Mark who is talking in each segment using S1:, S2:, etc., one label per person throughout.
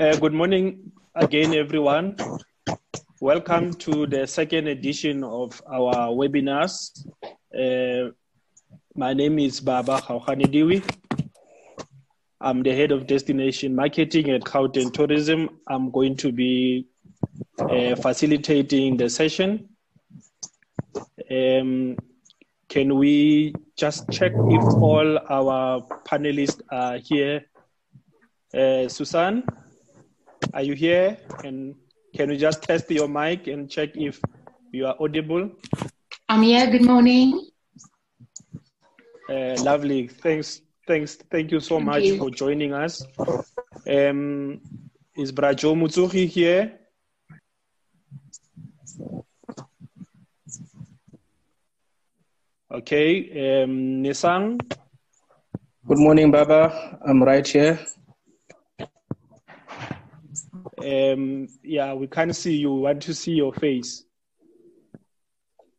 S1: Uh, good morning again, everyone. Welcome to the second edition of our webinars. Uh, my name is Baba Gaoganediwe. I'm the head of destination marketing at Gauteng Tourism. I'm going to be uh, facilitating the session. Um, can we just check if all our panelists are here? Uh, Susan, are you here? And can you just test your mic and check if you are audible?
S2: I'm here. Good morning.
S1: Uh, lovely. Thanks. Thanks. Thank you so
S2: Thank
S1: much
S2: you.
S1: for joining us. Um, is Brajo Motsogi here? Okay. Um, Nesang,
S3: Good morning, Baba. I'm right here.
S1: Um, yeah, we can't see you. We want to see your face.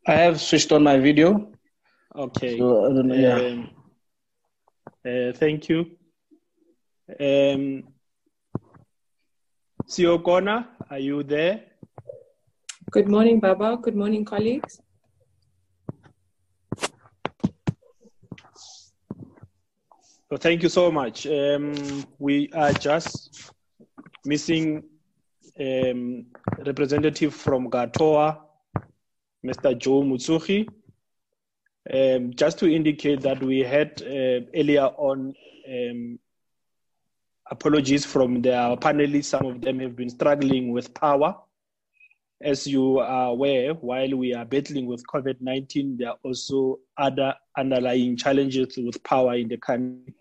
S3: I have switched on my video.
S1: Okay.
S3: So, I don't know, yeah.
S1: Um, uh, thank you. Um, Sio Kona, are you there?
S4: Good morning, Baba. Good morning, colleagues.
S1: So thank you so much. Um, we are just missing um, representative from GATOA, Mr. Joe Motsogi. Um, just to indicate that we had uh, earlier on um, apologies from their panelists. Some of them have been struggling with power. As you are aware, while we are battling with COVID 19, there are also other underlying challenges with power in the country.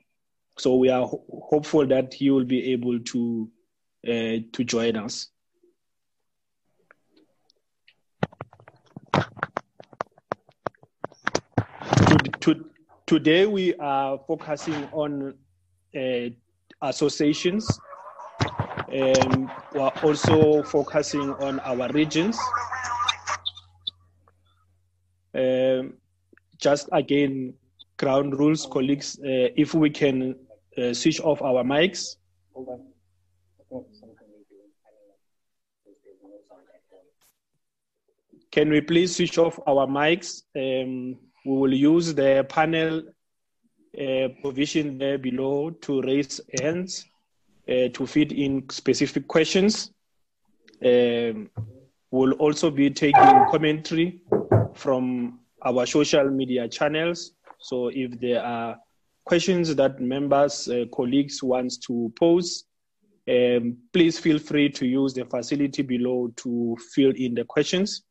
S1: So we are ho- hopeful that he will be able to to join us. To, to, today we are focusing on uh, associations. Um, we're also focusing on our regions. Um, just again, ground rules, colleagues. Uh, if we can uh, switch off our mics. Can we please switch off our mics? Um, we will use the panel uh, provision there below to raise hands uh, to feed in specific questions. Um, we'll also be taking commentary from our social media channels. So if there are questions that members, uh, colleagues wants to pose, um, please feel free to use the facility below to fill in the questions.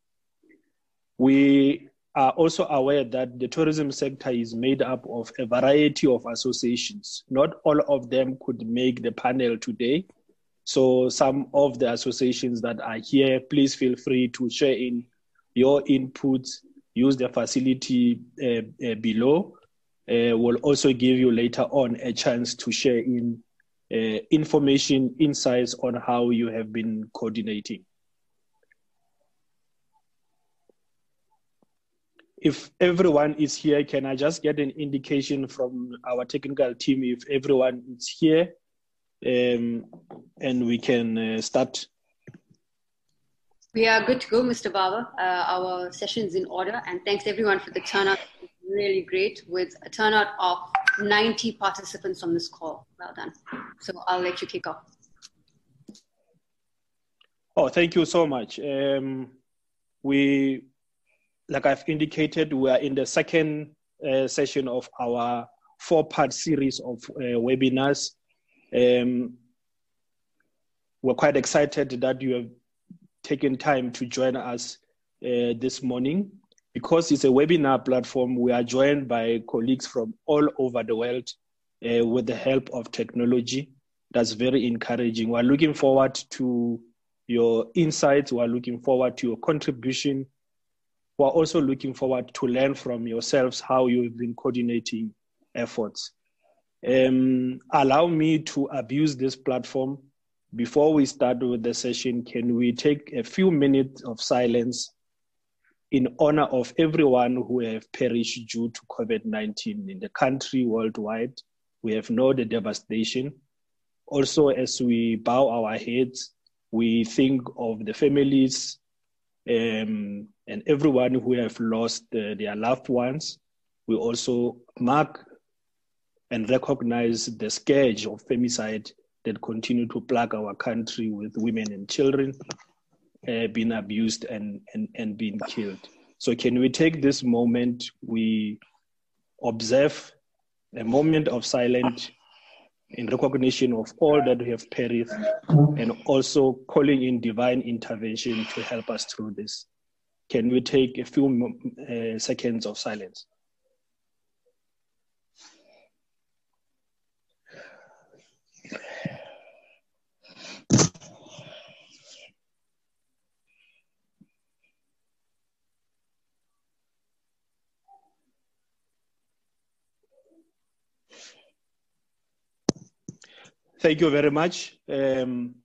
S1: We are also aware that the tourism sector is made up of a variety of associations. Not all of them could make the panel today. So some of the associations that are here, please feel free to share in your inputs, use the facility uh, uh, below. Uh, we'll also give you later on a chance to share in uh, information, insights on how you have been coordinating. If everyone is here, can I just get an indication from our technical team if everyone is here um, and we can uh, start?
S5: We are good to go, Mr. Baba. Uh, our session's in order, and thanks everyone for the turnout. Really great with a turnout of 90 participants on this call. Well done. So I'll let you kick off.
S1: Oh, thank you so much. Um, we, like I've indicated, we are in the second uh, session of our four-part series of uh, webinars. Um, we're quite excited that you have taken time to join us uh, this morning. Because it's a webinar platform, we are joined by colleagues from all over the world uh, with the help of technology. That's very encouraging. We're looking forward to your insights. We're looking forward to your contribution. We're also looking forward to learn from yourselves how you've been coordinating efforts. Um, allow me to abuse this platform. Before we start with the session, can we take a few minutes of silence in honor of everyone who have perished due to COVID 19 in the country worldwide? We have known the devastation. also, as we bow our heads, we think of the families um, and everyone who have lost uh, their loved ones. We also mark and recognize the scourge of femicide that continue to plague our country with women and children uh, being abused and, and, and being killed. So, can we take this moment? We observe a moment of silence in recognition of all that we have perished and also calling in divine intervention to help us through this. Can we take a few uh, seconds of silence? Thank you very much. Um,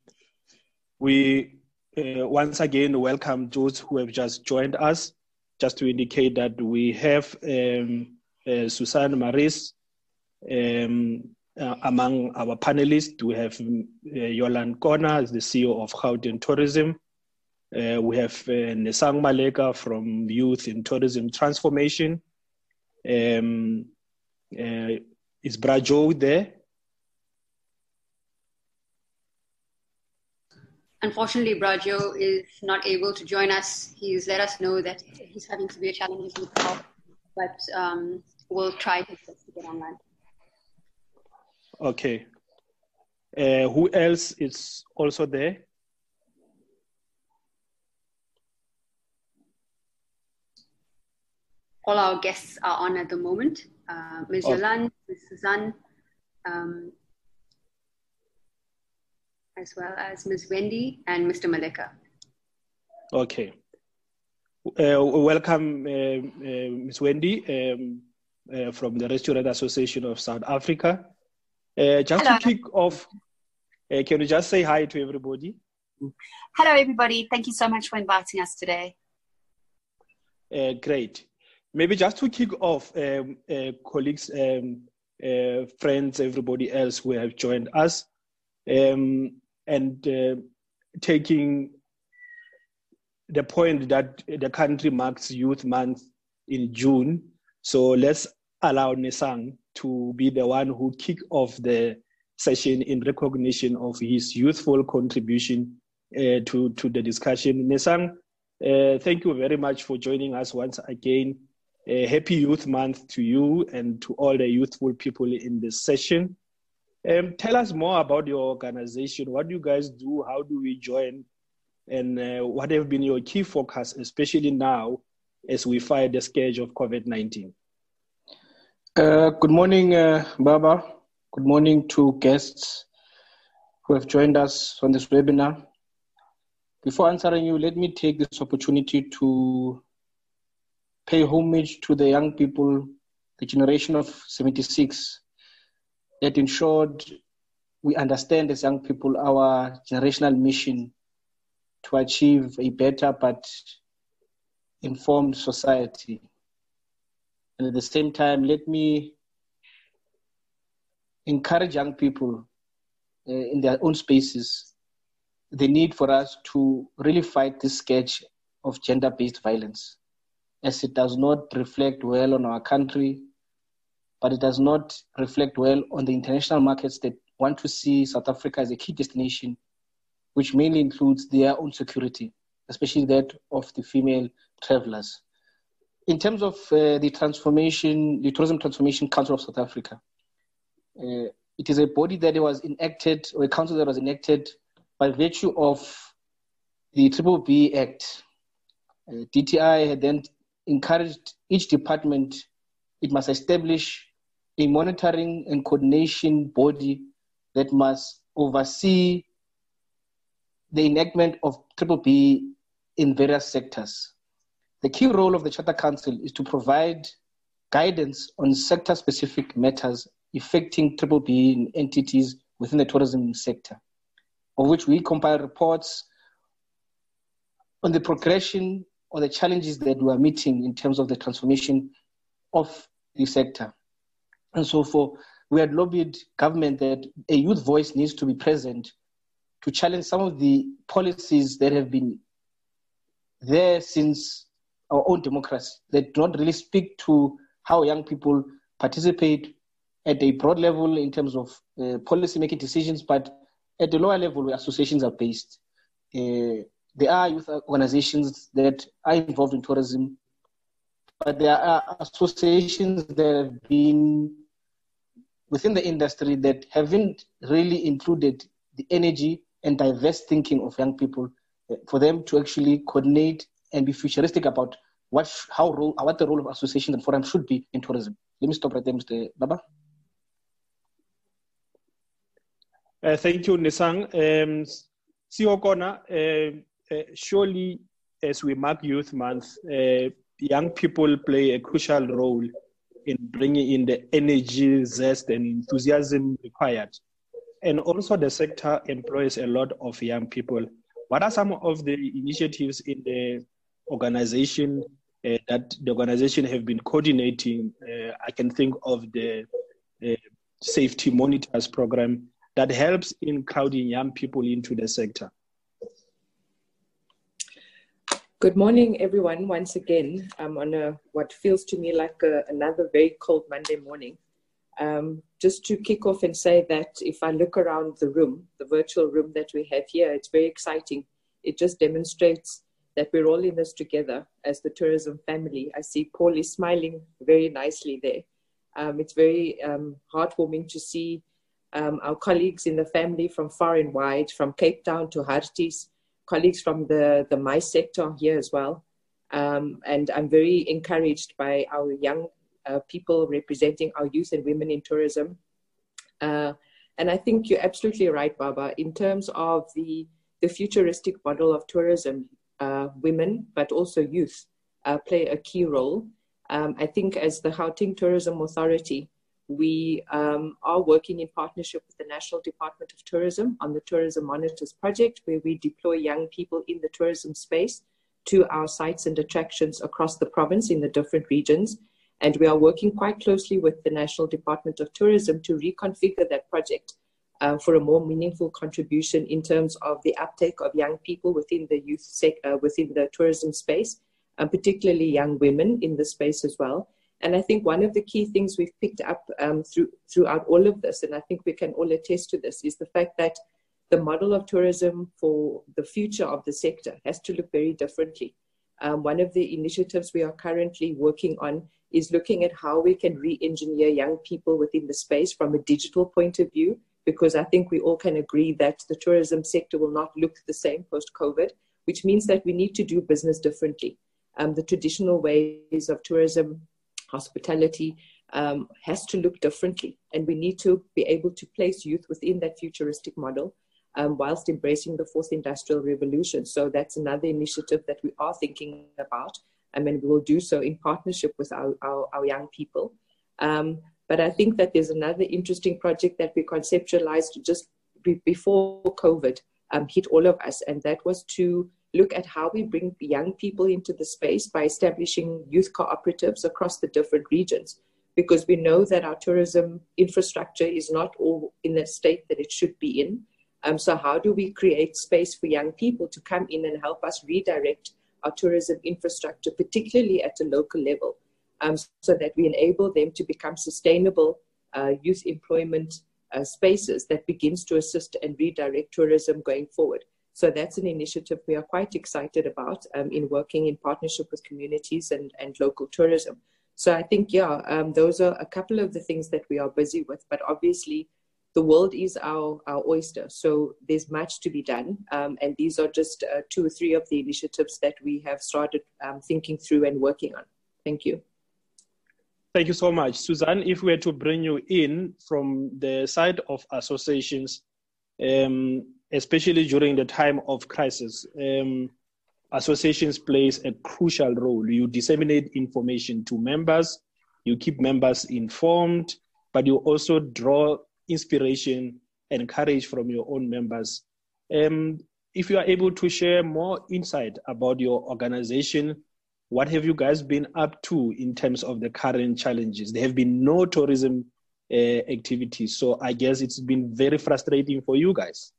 S1: we uh, once again welcome those who have just joined us. Just to indicate that we have um, uh, Susan Marais um, uh, among our panelists. We have uh, Yoland Kona, as the CEO of Gauteng Tourism. Uh, we have uh, Nesang Maleka from Youth in Tourism Transformation. Um, is Brajo there?
S5: Unfortunately, Brajo is not able to join us. He's let us know that he's having severe challenges with health, but um, we'll try his best to get online.
S1: Okay. Uh, who else is also there?
S5: All our guests are on at the moment. Uh, Ms. Oh. Yolande, Ms. Suzanne, um, as well as Ms. Wendy and Mr. Maleka.
S1: Okay. Uh, welcome, uh, uh, Ms. Wendy um, uh, from the Restaurant Association of South Africa. Uh, just Hello. to kick off, uh, can you just say hi to everybody?
S6: Hello, everybody. Thank you so much for inviting us today.
S1: great. Maybe just to kick off, um, colleagues, um, friends, everybody else who have joined us. Um, and uh, taking the point that the country marks Youth Month in June. So let's allow Nesang to be the one who kick off the session in recognition of his youthful contribution uh, to, to the discussion. Nesang, uh, thank you very much for joining us once again. Uh, happy Youth Month to you and to all the youthful people in this session. Um, tell us more about your organization. What do you guys do? How do we join? And uh, what have been your key focus, especially now as we fight the scourge of COVID 19?
S3: Uh, good morning, uh, Baba. Good morning to guests who have joined us on this webinar. Before answering you, let me take this opportunity to pay homage to the young people, the generation of 76 that ensured we understand as young people our generational mission to achieve a better but informed society. And at the same time, let me encourage young people uh, in their own spaces the need for us to really fight this scourge of gender based violence, as it does not reflect well on our country, but it does not reflect well on the international markets that want to see South Africa as a key destination, which mainly includes their own security, especially that of the female travelers. In terms of uh, the transformation, the Tourism Transformation Council of South Africa, uh, it is a body that was enacted, or a council that was enacted by virtue of the Triple B Act. Uh, DTI had then encouraged each department, it must establish a monitoring and coordination body that must oversee the enactment of Triple B in various sectors. The key role of the Charter Council is to provide guidance on sector specific matters affecting Triple B entities within the tourism sector, of which we compile reports on the progression or the challenges that we are meeting in terms of the transformation of the sector. And so, for we had lobbied government that a youth voice needs to be present to challenge some of the policies that have been there since our own democracy that do not really speak to how young people participate at a broad level in terms of uh, policy making decisions, but at the lower level where associations are based. Uh, there are youth organizations that are involved in tourism, but there are associations that have been within the industry that haven't really included the energy and diverse thinking of young people uh, for them to actually coordinate and be futuristic about what how role what the role of associations and forums should be in tourism. Let me stop right there, Mr. Baba.
S1: Uh, thank you, Nesang. Um, Siokona, uh, uh, surely as we mark Youth Month, uh, young people play a crucial role in bringing in the energy, zest, and enthusiasm required and also the sector employs a lot of young people. What are some of the initiatives in the organization uh, that the organization have been coordinating? Uh, I can think of the uh, safety monitors program that helps in crowding young people into the sector.
S4: Good morning, everyone. Once again, I'm on a what feels to me like a, another very cold Monday morning. Um, just to kick off and say that if I look around the room, the virtual room that we have here, it's very exciting. It just demonstrates that we're all in this together as the tourism family. I see Paulie smiling very nicely there. Um, it's very um, heartwarming to see um, our colleagues in the family from far and wide, from Cape Town to Harties, colleagues from the, the MICE sector here as well. Um, and I'm very encouraged by our young uh, people representing our youth and women in tourism. Uh, and I think you're absolutely right, Baba. In terms of the, the futuristic model of tourism, uh, women, but also youth, uh, play a key role. Um, I think as the Gauteng Tourism Authority, we um, are working in partnership with the National Department of Tourism on the Tourism Monitors Project, where we deploy young people in the tourism space to our sites and attractions across the province in the different regions and we are working quite closely with the National Department of Tourism to reconfigure that project uh, for a more meaningful contribution in terms of the uptake of young people within the youth sector, uh, within the tourism space, and particularly young women in the space as well. And I think one of the key things we've picked up um, through, throughout all of this, and I think we can all attest to this, is the fact that the model of tourism for the future of the sector has to look very differently. Um, one of the initiatives we are currently working on is looking at how we can re-engineer young people within the space from a digital point of view, because I think we all can agree that the tourism sector will not look the same post-COVID, which means that we need to do business differently. Um, the traditional ways of tourism, hospitality, um, has to look differently. And we need to be able to place youth within that futuristic model um, whilst embracing the fourth industrial revolution. So that's another initiative that we are thinking about I mean, we will do so in partnership with our, our, our young people. Um, but I think that there's another interesting project that we conceptualized just be, before COVID um, hit all of us, and that was to look at how we bring young people into the space by establishing youth cooperatives across the different regions. Because we know that our tourism infrastructure is not all in the state that it should be in. Um, so, how do we create space for young people to come in and help us redirect our tourism infrastructure, particularly at a local level, um, so that we enable them to become sustainable uh, youth employment uh, spaces that begins to assist and redirect tourism going forward. So that's an initiative we are quite excited about um, in working in partnership with communities and, and local tourism. So I think, yeah, um, those are a couple of the things that we are busy with, but obviously the world is our, our oyster. So there's much to be done. Um, and these are just uh, two or three of the initiatives that we have started um, thinking through and working on. Thank you.
S1: Thank you so much. Suzanne, if we were to bring you in from the side of associations, um, especially during the time of crisis, um, associations plays a crucial role. You disseminate information to members, you keep members informed, but you also draw inspiration and courage from your own members. Um, if you are able to share more insight about your organization, what have you guys been up to in terms of the current challenges? There have been no tourism uh, activities. So I guess it's been very frustrating for you guys.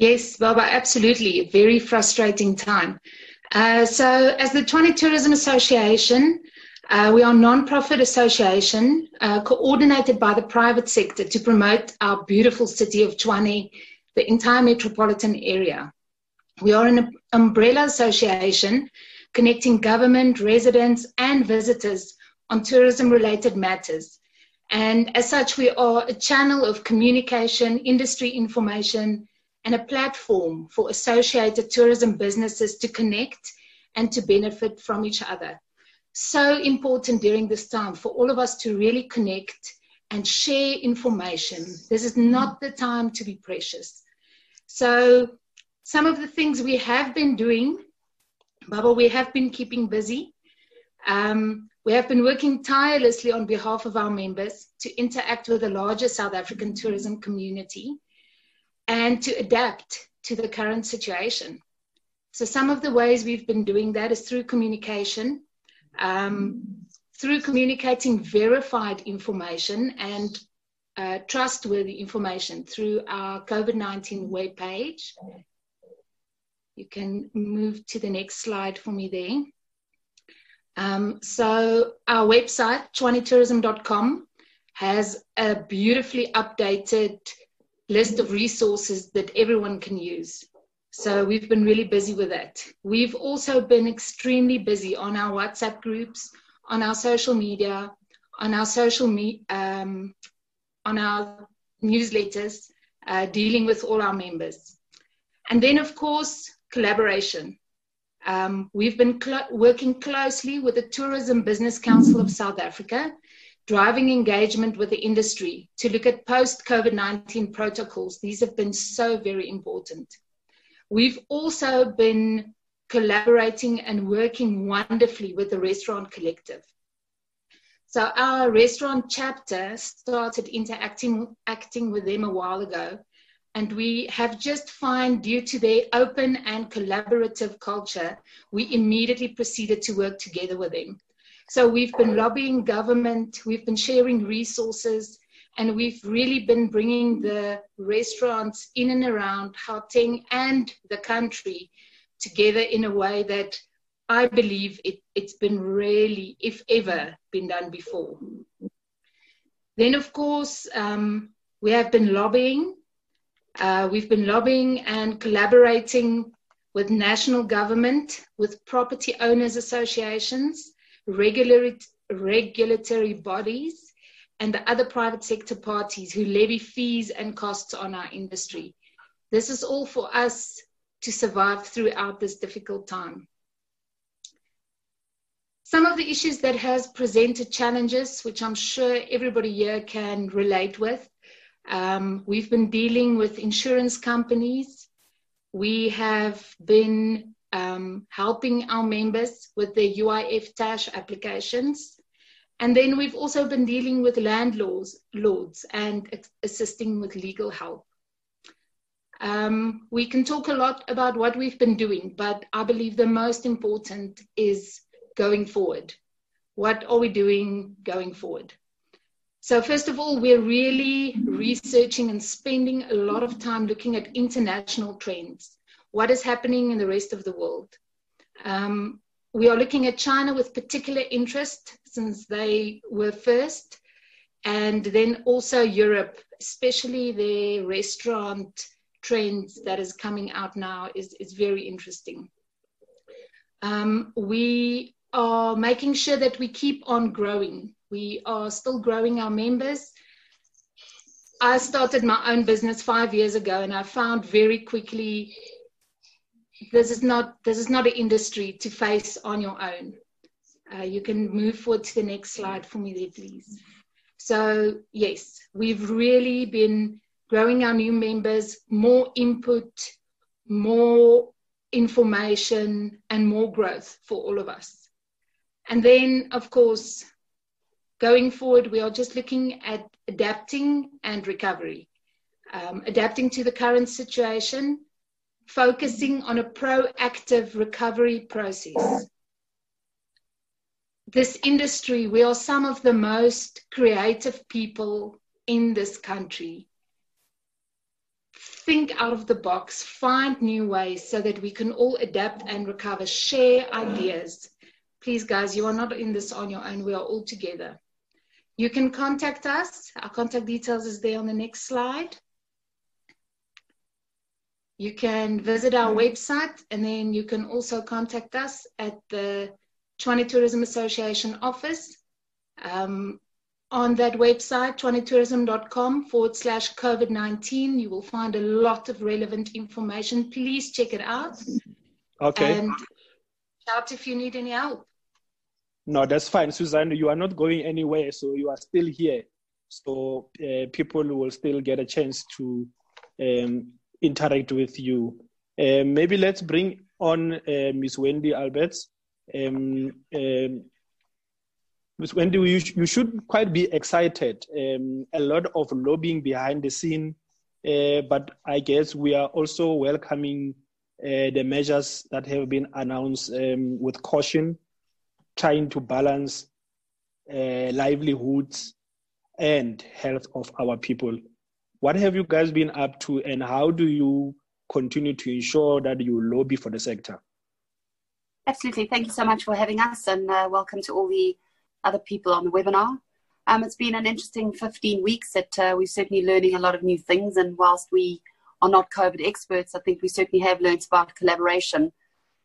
S2: Yes, Baba, absolutely. A very frustrating time. Uh, so, as the Tshwane Tourism Association, uh, we are a non-profit association uh, coordinated by the private sector to promote our beautiful city of Tshwane, the entire metropolitan area. We are an umbrella association connecting government, residents, and visitors on tourism-related matters. And as such, we are a channel of communication, industry information, and a platform for associated tourism businesses to connect and to benefit from each other. So important during this time for all of us to really connect and share information. This is not the time to be precious. So, some of the things we have been doing, Baba, we have been keeping busy. Um, we have been working tirelessly on behalf of our members to interact with the larger South African tourism community and to adapt to the current situation. So, some of the ways we've been doing that is through communication, um, through communicating verified information and uh, trustworthy information through our COVID 19 webpage. You can move to the next slide for me there. Um, so, our website, tshwanetourism.com, has a beautifully updated list of resources that everyone can use. So we've been really busy with that. We've also been extremely busy on our WhatsApp groups, on our social media, on our social me- um, on our newsletters, uh, dealing with all our members. And then, of course, collaboration. Um, we've been cl- working closely with the Tourism Business Council of South Africa driving engagement with the industry to look at post COVID 19 protocols. These have been so very important. We've also been collaborating and working wonderfully with the Restaurant Collective. So our restaurant chapter started interacting acting with them a while ago. And we have just found, due to their open and collaborative culture, we immediately proceeded to work together with them. So we've been lobbying government, we've been sharing resources, and we've really been bringing the restaurants in and around Gauteng and the country together in a way that I believe it, it's been really, if ever, been done before. Then, of course, um, we have been lobbying. Uh, we've been lobbying and collaborating with national government, with property owners associations, regulatory, regulatory bodies, and the other private sector parties who levy fees and costs on our industry. This is all for us to survive throughout this difficult time. Some of the issues that has presented challenges, which I'm sure everybody here can relate with. Um, we've been dealing with insurance companies. We have been um, helping our members with their UIF TERS applications. And then we've also been dealing with landlords lords and assisting with legal help. Um, we can talk a lot about what we've been doing, but I believe the most important is going forward. What are we doing going forward? So, first of all, we're really researching and spending a lot of time looking at international trends what is happening in the rest of the world. Um, we are looking at China with particular interest since they were first, and then also Europe, especially the restaurant trends that is coming out now is, is very interesting. Um, we are making sure that we keep on growing. We are still growing our members. I started my own business five years ago, and I found very quickly this is not this is not an industry to face on your own. Uh, you can move forward to the next slide for me there, please. So yes, we've really been growing our new members, more input, more information, and more growth for all of us. And then, of course, going forward, we are just looking at adapting and recovery. Um, adapting to the current situation, focusing on a proactive recovery process. this industry, we are some of the most creative people in this country. Think out of the box, find new ways so that we can all adapt and recover, share ideas. Please, guys, you are not in this on your own. We are all together. You can contact us. Our contact details is there on the next slide. You can visit our website and then you can also contact us at the Tshwane Tourism Association office. Um, on that website, tshwanetourism.com forward slash COVID 19, you will find a lot of relevant information. Please check it out.
S1: Okay.
S2: And shout if you need any help.
S1: No, that's fine, Suzanne. You are not going anywhere, so you are still here. So uh, people will still get a chance to um, interact with you. Uh, maybe let's bring on uh, Miss Wendy Alberts. Um, um, Ms. Wendy, you, you should quite be excited. Um, a lot of lobbying behind the scene, uh, but I guess we are also welcoming uh, the measures that have been announced um, with caution, trying to balance uh, livelihoods and health of our people. What have you guys been up to, and how do you continue to ensure that you lobby for the sector?
S6: Absolutely. Thank you so much for having us, and uh, welcome to all the other people on the webinar. Um, it's been an interesting 15 weeks that uh, we're certainly learning a lot of new things. And whilst we are not COVID experts, I think we certainly have learned about collaboration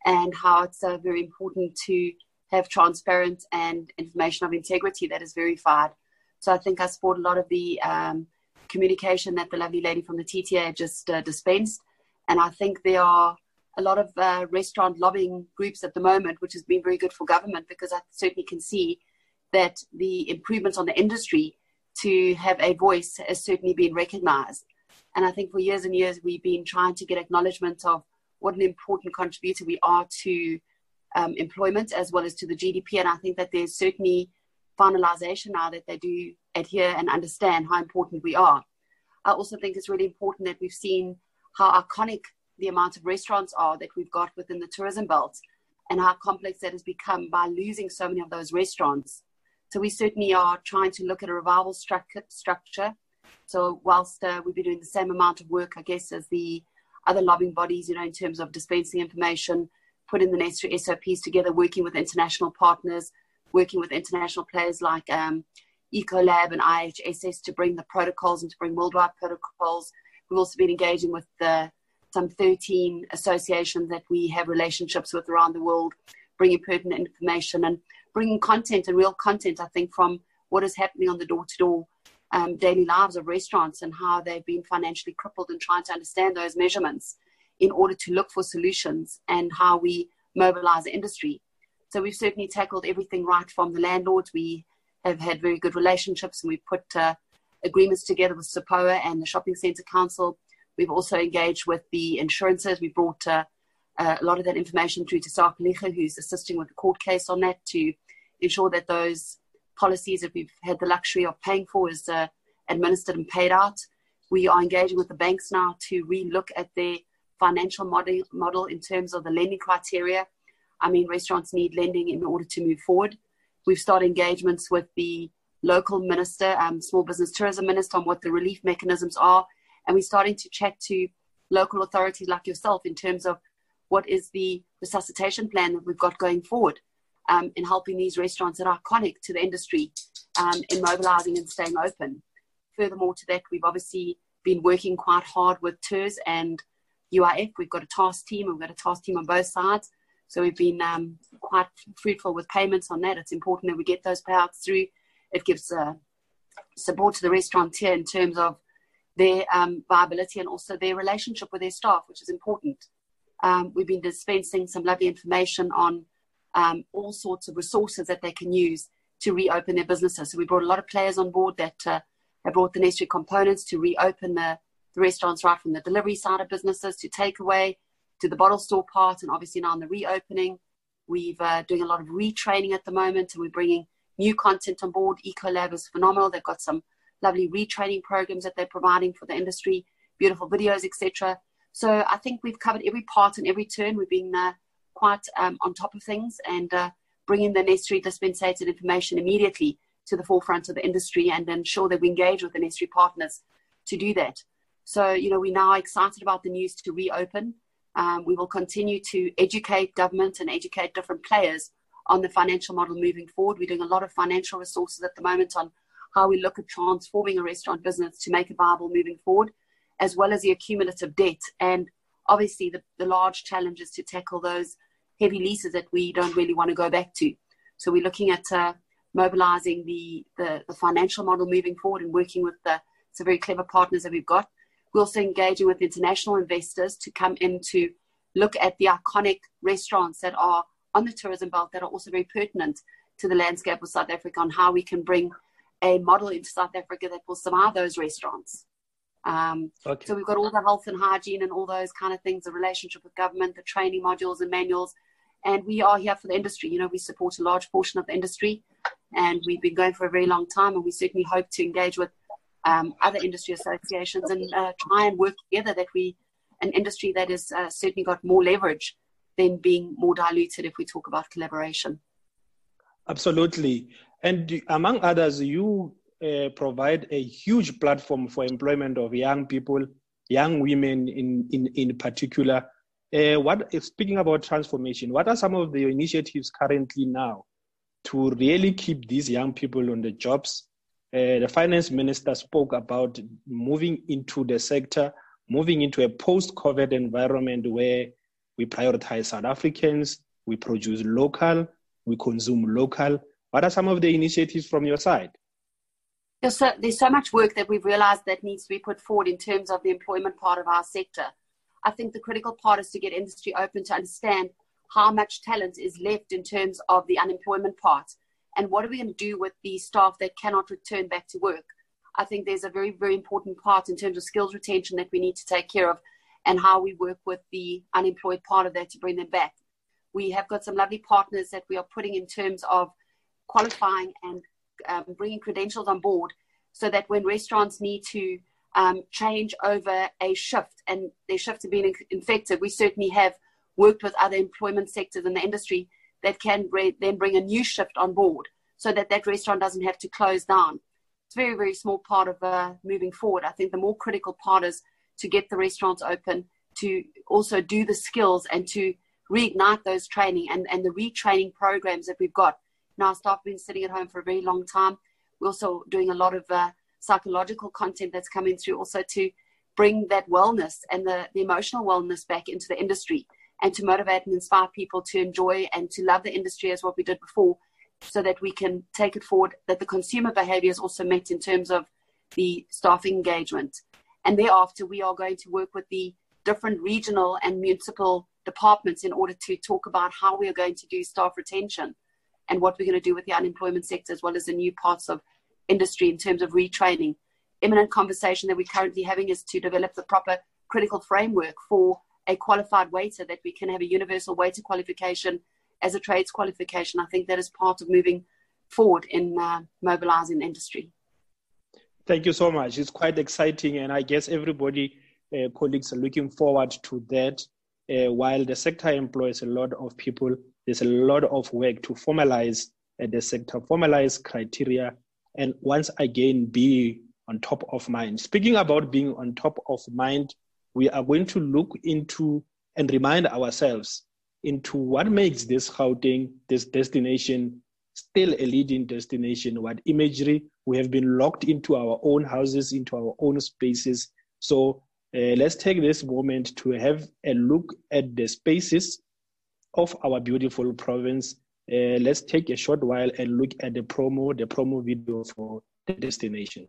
S6: and how it's uh, very important to have transparent and information of integrity that is verified. So I think I support a lot of the um, communication that the lovely lady from the TTA just uh, dispensed. And I think there are a lot of uh, restaurant lobbying groups at the moment, which has been very good for government because I certainly can see that the improvements on the industry to have a voice has certainly been recognized. And I think for years and years, we've been trying to get acknowledgement of what an important contributor we are to um, employment as well as to the GDP. And I think that there's certainly finalization now that they do adhere and understand how important we are. I also think it's really important that we've seen how iconic the amount of restaurants are that we've got within the tourism belt and how complex that has become by losing so many of those restaurants. So we certainly are trying to look at a revival stru- structure. So whilst uh, we've been doing the same amount of work, I guess, as the other lobbying bodies, you know, in terms of dispensing information, putting the necessary SOPs together, working with international partners, working with international players like um, Ecolab and IHSS to bring the protocols and to bring worldwide protocols. We've also been engaging with the, some 13 associations that we have relationships with around the world, bringing pertinent information. And bringing content and real content, I think, from what is happening on the door to door daily lives of restaurants and how they've been financially crippled and trying to understand those measurements in order to look for solutions and how we mobilize the industry. So we've certainly tackled everything right from the landlords. We have had very good relationships and we've put uh, agreements together with SAPOA and the Shopping Centre Council. We've also engaged with the insurances. We brought uh, uh, a lot of that information through to Sakeliga, who's assisting with the court case on that to ensure that those policies that we've had the luxury of paying for is uh, administered and paid out. We are engaging with the banks now to re-look at their financial model, model in terms of the lending criteria. I mean, restaurants need lending in order to move forward. We've started engagements with the local minister, um, small business tourism minister, on what the relief mechanisms are. And we're starting to chat to local authorities like yourself in terms of what is the resuscitation plan that we've got going forward um, in helping these restaurants that are iconic to the industry um, in mobilizing and staying open. Furthermore to that, we've obviously been working quite hard with TERS and UIF. We've got a task team, we've got a task team on both sides. So we've been um, quite fruitful with payments on that. It's important that we get those payouts through. It gives uh, support to the restaurateur in terms of their um, viability and also their relationship with their staff, which is important. Um, we've been dispensing some lovely information on um, all sorts of resources that they can use to reopen their businesses. So we brought a lot of players on board that uh, have brought the necessary components to reopen the, the restaurants right from the delivery side of businesses to takeaway to the bottle store part, and obviously now in the reopening. We've uh, doing a lot of retraining at the moment, and we're bringing new content on board. Ecolab is phenomenal. They've got some lovely retraining programs that they're providing for the industry, beautiful videos, etc. So I think we've covered every part and every turn. We've been uh, quite um, on top of things, and uh, bringing the necessary dispensated information immediately to the forefront of the industry and ensure that we engage with the necessary partners to do that. So, you know, we're now excited about the news to reopen. Um, we will continue to educate government and educate different players on the financial model moving forward. We're doing a lot of financial resources at the moment on how we look at transforming a restaurant business to make it viable moving forward, as well as the accumulative debt and obviously the, the large challenges to tackle those heavy leases that we don't really want to go back to. So we're looking at uh, mobilizing the, the, the, financial model moving forward and working with the some very clever partners that we've got. We're also engaging with international investors to come in to look at the iconic restaurants that are on the tourism belt that are also very pertinent to the landscape of South Africa and how we can bring a model into South Africa that will survive those restaurants. Um, okay. So we've got all the health and hygiene and all those kind of things, the relationship with government, the training modules and manuals. And we are here for the industry. You know, we support a large portion of the industry and we've been going for a very long time and we certainly hope to engage with um, other industry associations and uh, try and work together that we, an industry that has uh, certainly got more leverage than being more diluted if we talk about collaboration.
S1: Absolutely. And among others, you uh, provide a huge platform for employment of young people, young women in, in, in particular. Uh, what, speaking about transformation, what are some of the initiatives currently now to really keep these young people on the jobs? Uh, the finance minister spoke about moving into the sector, moving into a post COVID environment where we prioritize South Africans, we produce local, we consume local. What are some of the initiatives from your side?
S6: There's so, there's so much work that we've realized that needs to be put forward in terms of the employment part of our sector. I think the critical part is to get industry open to understand how much talent is left in terms of the unemployment part and what are we going to do with the staff that cannot return back to work. I think there's a very, very important part in terms of skills retention that we need to take care of and how we work with the unemployed part of that to bring them back. We have got some lovely partners that we are putting in terms of qualifying and um, bringing credentials on board so that when restaurants need to um, change over a shift and their shifts have been infected, we certainly have worked with other employment sectors in the industry that can then bring a new shift on board so that that restaurant doesn't have to close down. It's a very, very small part of uh, moving forward. I think the more critical part is to get the restaurants open, to also do the skills and to reignite those training and, and the retraining programs that we've got. Now, staff have been sitting at home for a very long time. We're also doing a lot of uh, psychological content that's coming through also to bring that wellness and the, the emotional wellness back into the industry and to motivate and inspire people to enjoy and to love the industry as what we did before so that we can take it forward that the consumer behavior is also met in terms of the staff engagement and thereafter we are going to work with the different regional and municipal departments in order to talk about how we are going to do staff retention and what we're going to do with the unemployment sector as well as the new parts of industry in terms of retraining. Imminent conversation that we're currently having is to develop the proper critical framework for a qualified waiter that we can have a universal waiter qualification as a trades qualification. I think that is part of moving forward in uh, mobilizing industry.
S1: Thank you so much. It's quite exciting, and I guess everybody, uh, colleagues, are looking forward to that. Uh, while the sector employs a lot of people, there's a lot of work to formalize uh, the sector, formalize criteria, and once again be on top of mind. Speaking about being on top of mind, we are going to look into and remind ourselves into what makes this Gauteng, this destination, still a leading destination, what imagery we have been locked into our own houses, into our own spaces. So uh, let's take this moment to have a look at the spaces of our beautiful province. Uh, let's take a short while and look at the promo, the promo video for the destination.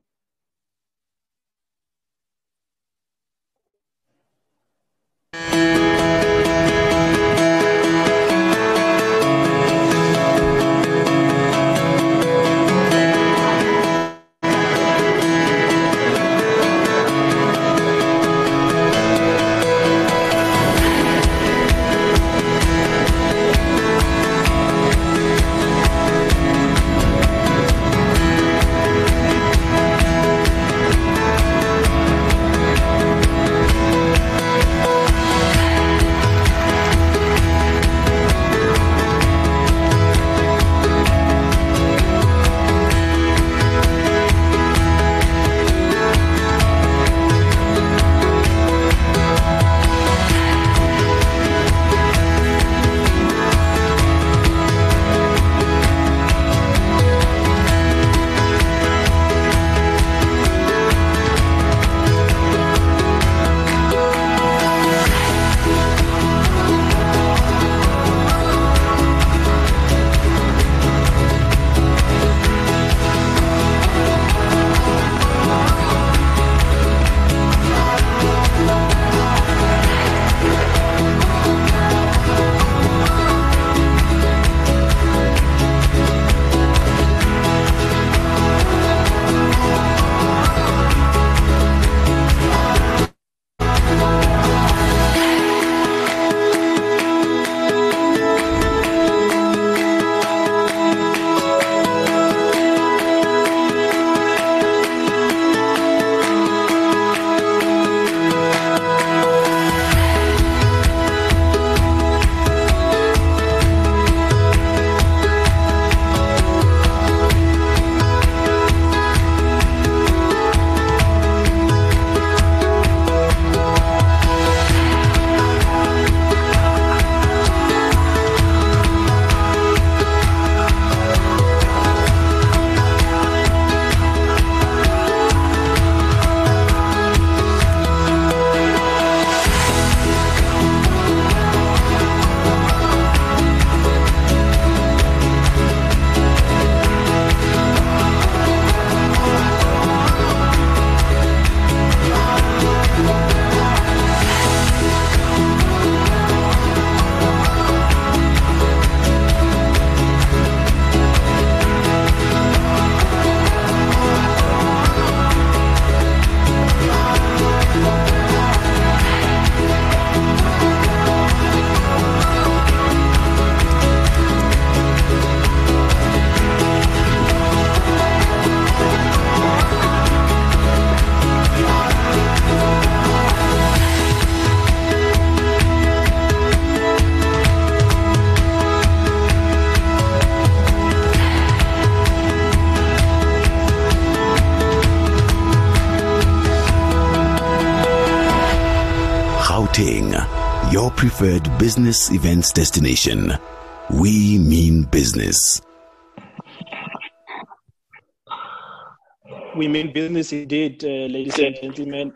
S7: Gauteng, your preferred business events destination. We mean business.
S1: We mean business indeed, uh, ladies and gentlemen,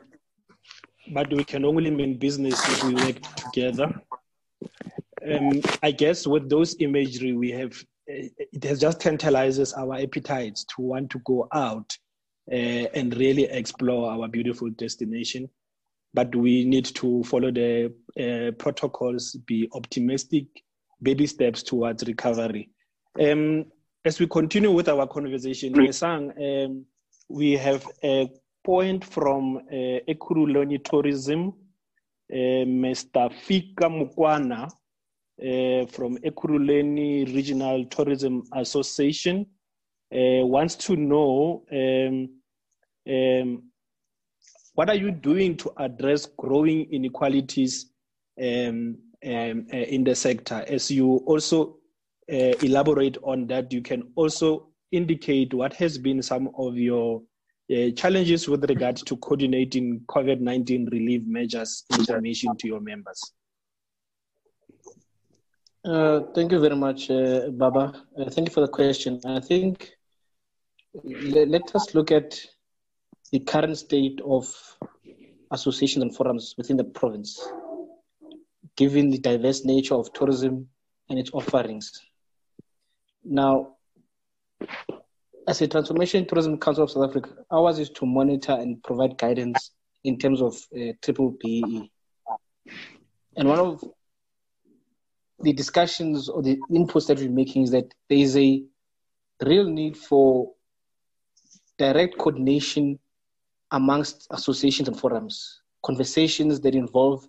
S1: but we can only mean business if we work together. Um, I guess with those imagery we have, uh, it has just tantalizes our appetites to want to go out uh, and really explore our beautiful destination. But we need to follow the uh, protocols, be optimistic, baby steps towards recovery. Um, as we continue with our conversation, um, we have a point from uh, Ekurhuleni Tourism, uh, Mr. Fika Mukwana uh, from Ekurhuleni Regional Tourism Association uh, wants to know um, um, what are you doing to address growing inequalities um, um, uh, in the sector? As you also uh, elaborate on that, you can also indicate what has been some of your uh, challenges with regard to coordinating COVID-19 relief measures information to your members.
S3: Uh, thank you very much, uh, Baba. Uh, thank you for the question. I think let us look at the current state of associations and forums within the province, given the diverse nature of tourism and its offerings. Now, as a Transformation Tourism Council of South Africa, ours is to monitor and provide guidance in terms of uh, triple BEE. And one of the discussions or the inputs that we're making is that there is a real need for direct coordination amongst associations and forums, conversations that involve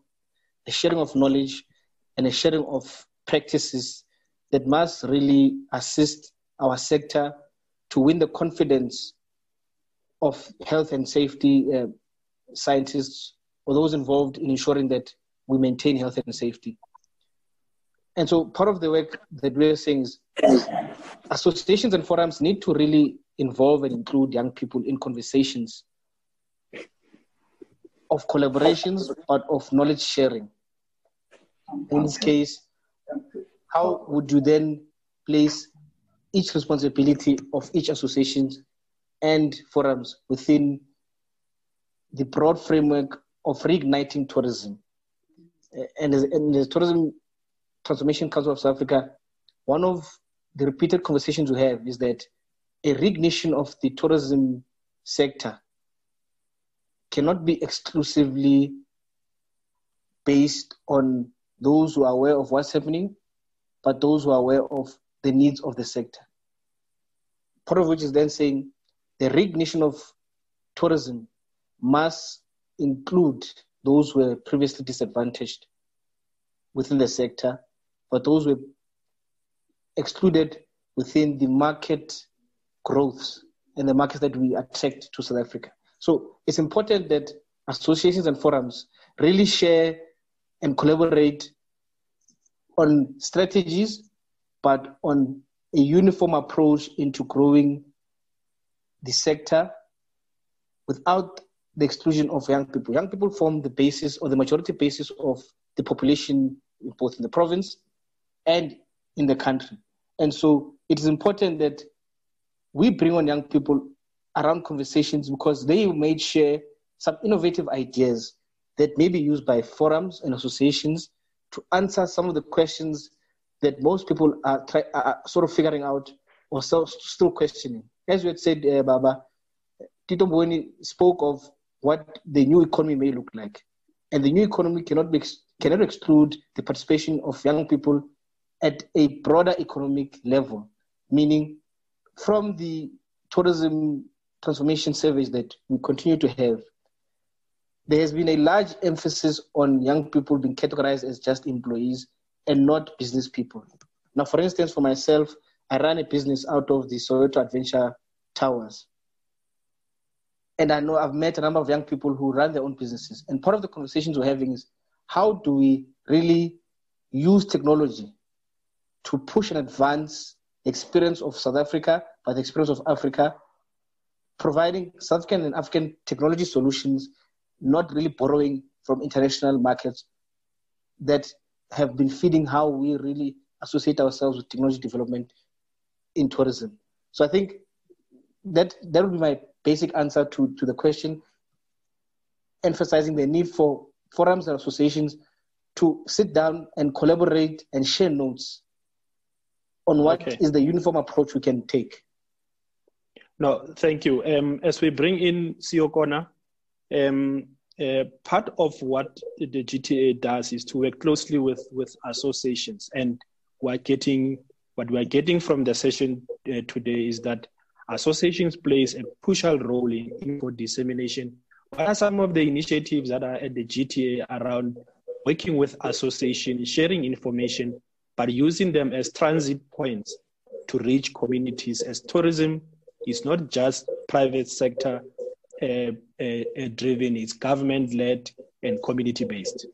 S3: the sharing of knowledge and the sharing of practices that must really assist our sector to win the confidence of health and safety uh, scientists or those involved in ensuring that we maintain health and safety. And so part of the work that we're saying is associations and forums need to really involve and include young people in conversations of collaborations, but of knowledge sharing. In this case, how would you then place each responsibility of each association and forums within the broad framework of reigniting tourism? And and as Tourism Transformation Council of South Africa, one of the repeated conversations we have is that a reignition of the tourism sector cannot be exclusively based on those who are aware of what's happening, but those who are aware of the needs of the sector. Part of which is then saying the reignition of tourism must include those who were previously disadvantaged within the sector, but those who were excluded within the market growths and the markets that we attract to South Africa. So it's important that associations and forums really share and collaborate on strategies, but on a uniform approach into growing the sector without the exclusion of young people. Young people form the basis or the majority basis of the population both in the province and in the country. And so it is important that we bring on young people around conversations because they may share some innovative ideas that may be used by forums and associations to answer some of the questions that most people are, try, are sort of figuring out or still, still questioning. As you had said, uh, Baba, Tito Mboweni spoke of what the new economy may look like. And the new economy cannot, be, cannot exclude the participation of young people at a broader economic level, meaning from the tourism transformation surveys that we continue to have, there has been a large emphasis on young people being categorized as just employees and not business people. Now, for instance, for myself, I run a business out of the Soweto Adventure Towers. And I know I've met a number of young people who run their own businesses. And part of the conversations we're having is how do we really use technology to push and advance the experience of South Africa, but the experience of Africa providing South African and African technology solutions, not really borrowing from international markets, that have been feeding how we really associate ourselves with technology development in tourism. So I think that that would be my basic answer to, to the question, emphasizing the need for forums and associations to sit down and collaborate and share notes on what okay. is the uniform approach we can take.
S1: No, thank you. Um, as we bring in CEO Kona, um, uh, part of what the GTA does is to work closely with, with associations. And we're getting what we're getting from the session uh, today is that associations plays a crucial role in info dissemination. What are some of the initiatives that are at the GTA around working with associations, sharing information, but using them as transit points to reach communities as tourism is not just private sector uh, uh, uh driven, it's government led and community based.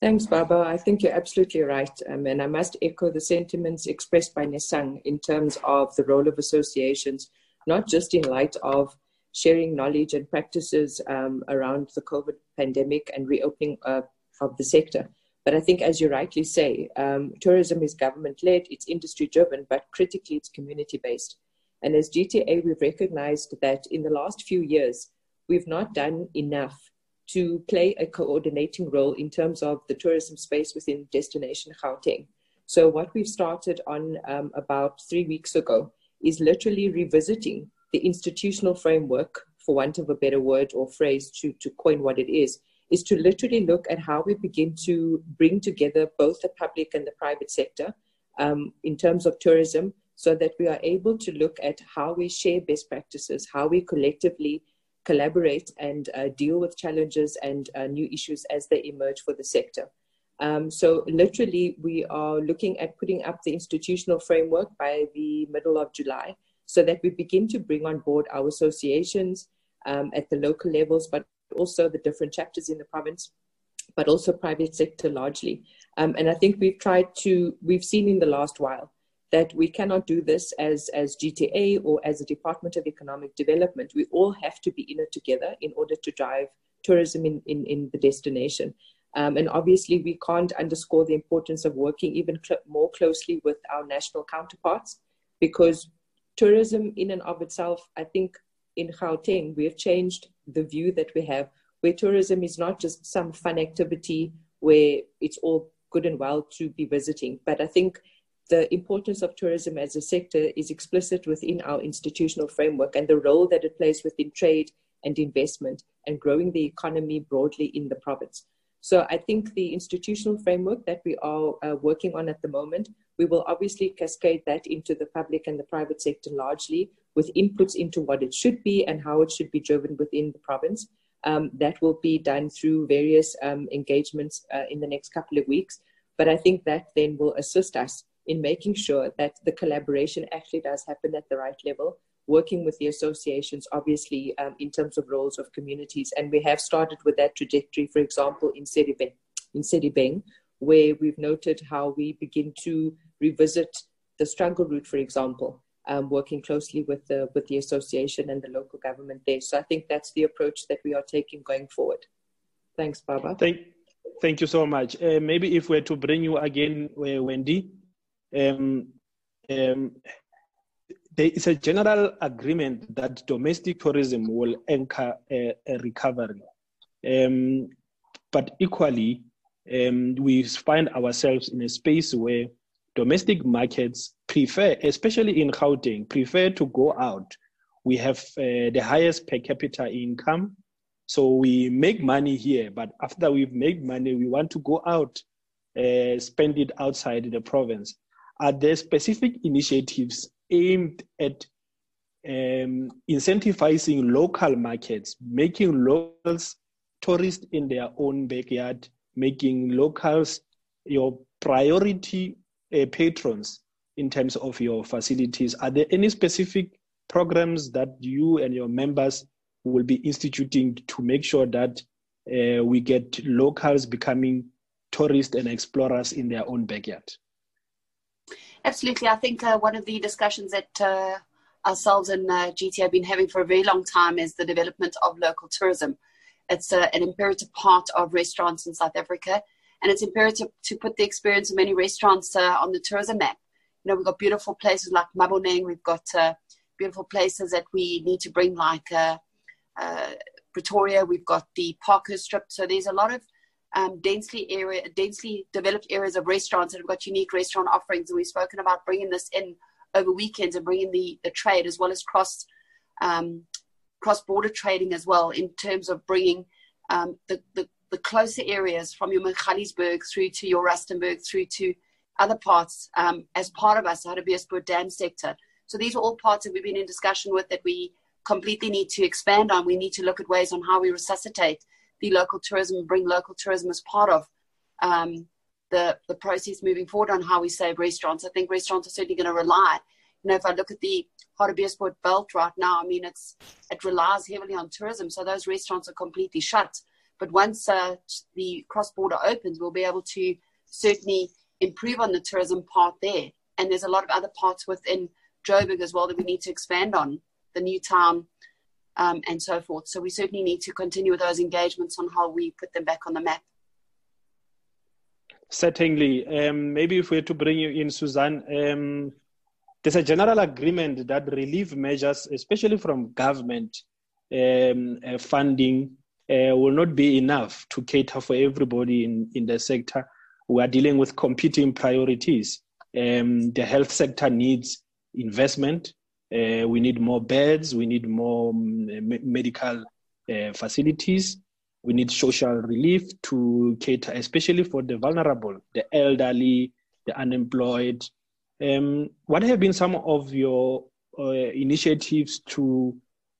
S4: Thanks, Baba. I think you're absolutely right. Um, and I must echo the sentiments expressed by Nesang in terms of the role of associations, not just in light of sharing knowledge and practices um, around the COVID pandemic and reopening uh, of the sector. But I think, as you rightly say, um, tourism is government led, it's industry driven, but critically, it's community based. And as GTA, we've recognized that in the last few years, we've not done enough to play a coordinating role in terms of the tourism space within Destination Gauteng. So, what we've started on um, about three weeks ago is literally revisiting the institutional framework, for want of a better word or phrase to, to coin what it is, is to literally look at how we begin to bring together both the public and the private sector um, in terms of tourism so that we are able to look at how we share best practices, how we collectively collaborate and uh, deal with challenges and uh, new issues as they emerge for the sector. Um, so, literally, we are looking at putting up the institutional framework by the middle of July so that we begin to bring on board our associations um, at the local levels, but also the different chapters in the province, but also private sector largely. Um, and I think we've tried to, we've seen in the last while that we cannot do this as, as GTA or as a Department of Economic Development. We all have to be in it together in order to drive tourism in, in, in the destination. Um, and obviously, we can't underscore the importance of working even cl- more closely with our national counterparts because tourism, in and of itself, I think in Gauteng, we have changed the view that we have, where tourism is not just some fun activity where it's all good and well to be visiting. But I think the importance of tourism as a sector is explicit within our institutional framework and the role that it plays within trade and investment and growing the economy broadly in the province. So I think the institutional framework that we are uh, working on at the moment, we will obviously cascade that into the public and the private sector largely with inputs into what it should be and how it should be driven within the province. Um, that will be done through various um, engagements uh, in the next couple of weeks. But I think that then will assist us in making sure that the collaboration actually does happen at the right level, working with the associations, obviously, um, in terms of roles of communities. And we have started with that trajectory, for example, in Sedibeng, in Sedibeng where we've noted how we begin to revisit the struggle route, for example, um, working closely with the, with the association and the local government there. So I think that's the approach that we are taking going forward. Thanks, Baba.
S1: Thank, thank you so much. Uh, maybe if we're to bring you again, uh, Wendy, um, um, there is a general agreement that domestic tourism will anchor a, a recovery. Um, but equally, um, we find ourselves in a space where domestic markets prefer, especially in Gauteng, prefer to go out. We have uh, the highest per capita income. So we make money here, but after we've made money, we want to go out, uh, spend it outside the province are there specific initiatives aimed at um, incentivizing local markets, making locals tourists in their own backyard, making locals your priority uh, patrons in terms of your facilities? Are there any specific programs that you and your members will be instituting to make sure that uh, we get locals becoming tourists and explorers in their own backyard?
S6: Absolutely. I think uh, one of the discussions that uh, ourselves and uh, GT have been having for a very long time is the development of local tourism. It's uh, an imperative part of restaurants in South Africa. and it's imperative to put the experience of many restaurants uh, on the tourism map. You know, we've got beautiful places like Maboneng, we've got uh, beautiful places that we need to bring like Pretoria, we've got the Parkhurst Strip. So there's a lot of um, densely area, densely developed areas of restaurants that have got unique restaurant offerings. And we've spoken about bringing this in over weekends and bringing the, the trade as well as cross um, cross border trading as well in terms of bringing um, the, the, the closer areas from your Magaliesburg through to your Rustenburg through to other parts um, as part of us, Hartbeespoort Dam sector. So these are all parts that we've been in discussion with that we completely need to expand on. We need to look at ways on how we resuscitate the local tourism, bring local tourism as part of um, the, the process moving forward on how we save restaurants. I think restaurants are certainly going to rely. You know, if I look at the Hartbeespoort belt right now, I mean, it's it relies heavily on tourism, so those restaurants are completely shut. But once uh, the cross border opens, we'll be able to certainly improve on the tourism part there. And there's a lot of other parts within Joburg as well that we need to expand on the Newtown um, and so forth. So we certainly need to continue with those engagements on how we put them back on the map.
S1: Certainly. Um, maybe if we were to bring you in, Susan, um, there's a general agreement that relief measures, especially from government um, uh, funding, uh, will not be enough to cater for everybody in, in the sector. We are dealing with competing priorities. Um, the health sector needs investment. Uh, we need more beds. We need more um, medical uh, facilities. We need social relief to cater, especially for the vulnerable, the elderly, the unemployed. Um, what have been some of your uh, initiatives to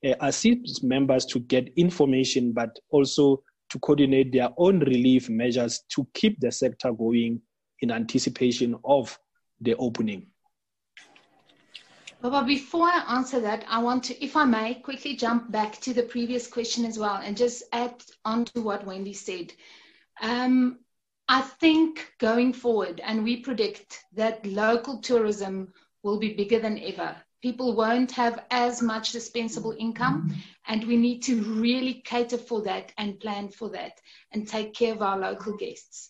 S1: uh, assist members to get information, but also to coordinate their own relief measures to keep the sector going in anticipation of the opening?
S2: But before I answer that, I want to, if I may, quickly jump back to the previous question as well and just add on to what Wendy said. Um, I think going forward, and we predict that local tourism will be bigger than ever. People won't have as much dispensable income, and we need to really cater for that and plan for that and take care of our local guests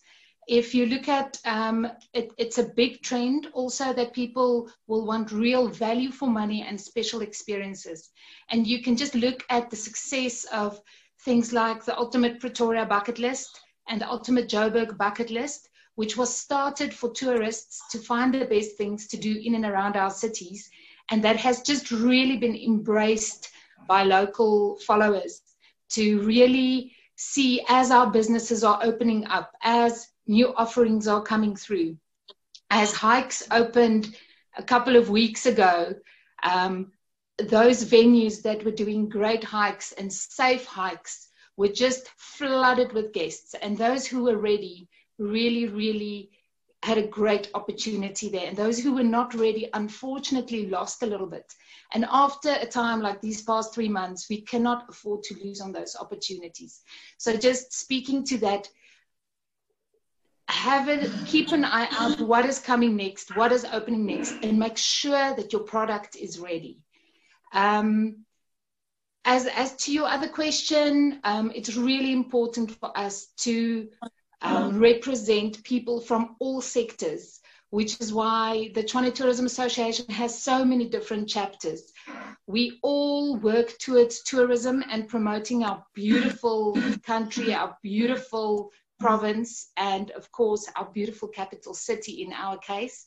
S2: if you look at um, it, it's a big trend also that people will want real value for money and special experiences. And you can just look at the success of things like the ultimate pretoria bucket list and the ultimate joburg bucket list which was started for tourists to find the best things to do in and around our cities. And that has just really been embraced by local followers to really see as our businesses are opening up as new offerings are coming through. As hikes opened a couple of weeks ago, um, those venues that were doing great hikes and safe hikes were just flooded with guests. And those who were ready really, really had a great opportunity there. And those who were not ready, unfortunately, lost a little bit. And after a time like these past three months, we cannot afford to lose on those opportunities. So, just speaking to that, have it keep an eye out what is coming next what is opening next and make sure that your product is ready um, as as to your other question um, it's really important for us to um, represent people from all sectors which is why the Tshwane Tourism Association has so many different chapters. We all work towards tourism and promoting our beautiful country, our beautiful province, and of course, our beautiful capital city in our case.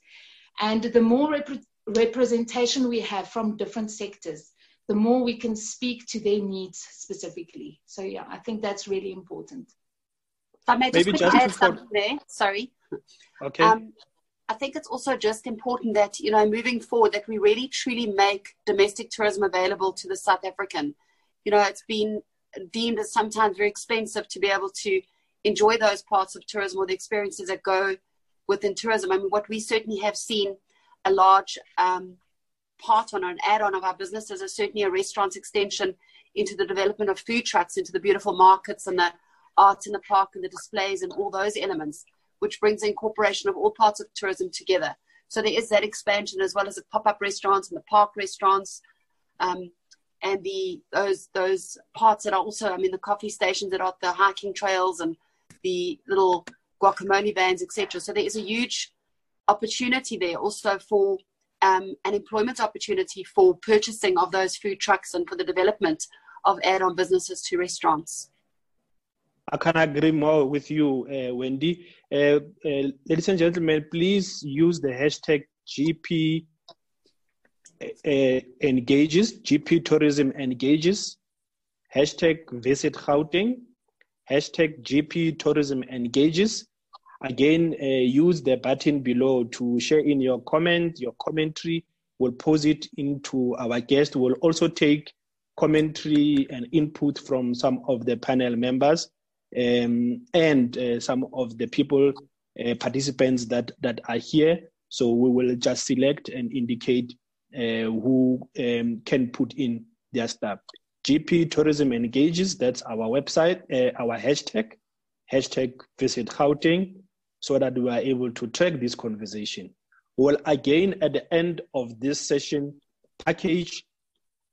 S2: And the more rep- representation we have from different sectors, the more we can speak to their needs specifically. So, yeah, I think that's really important.
S6: If I may just, Maybe just add before... something there. Sorry.
S1: Okay. Um,
S6: I think it's also just important that, you know, moving forward, that we really truly make domestic tourism available to the South African. You know, it's been deemed as sometimes very expensive to be able to enjoy those parts of tourism or the experiences that go within tourism. I mean, what we certainly have seen a large um, part on an add-on of our businesses is certainly a restaurant extension into the development of food trucks, into the beautiful markets and the art in the park and the displays and all those elements, which brings incorporation of all parts of tourism together. So there is that expansion as well as the pop-up restaurants and the park restaurants. Um, and the those those parts that are also I mean the coffee stations that are the hiking trails and the little guacamole vans, etc. So there is a huge opportunity there also for um, an employment opportunity for purchasing of those food trucks and for the development of add-on businesses to restaurants.
S1: I can agree more with you, uh, Wendy. Uh, uh, ladies and gentlemen, please use the hashtag GP uh, engages, GP tourism engages, hashtag visit Gauteng, hashtag GP tourism engages. Again, uh, use the button below to share in your comment, your commentary. We'll post it into our guest. We'll also take commentary and input from some of the panel members um, and uh, some of the people, uh, participants that, that are here. So we will just select and indicate uh, who um, can put in their stuff. GP Tourism Engages, that's our website, uh, our hashtag, hashtag visit Gauteng, so that we are able to track this conversation. We'll again, at the end of this session, package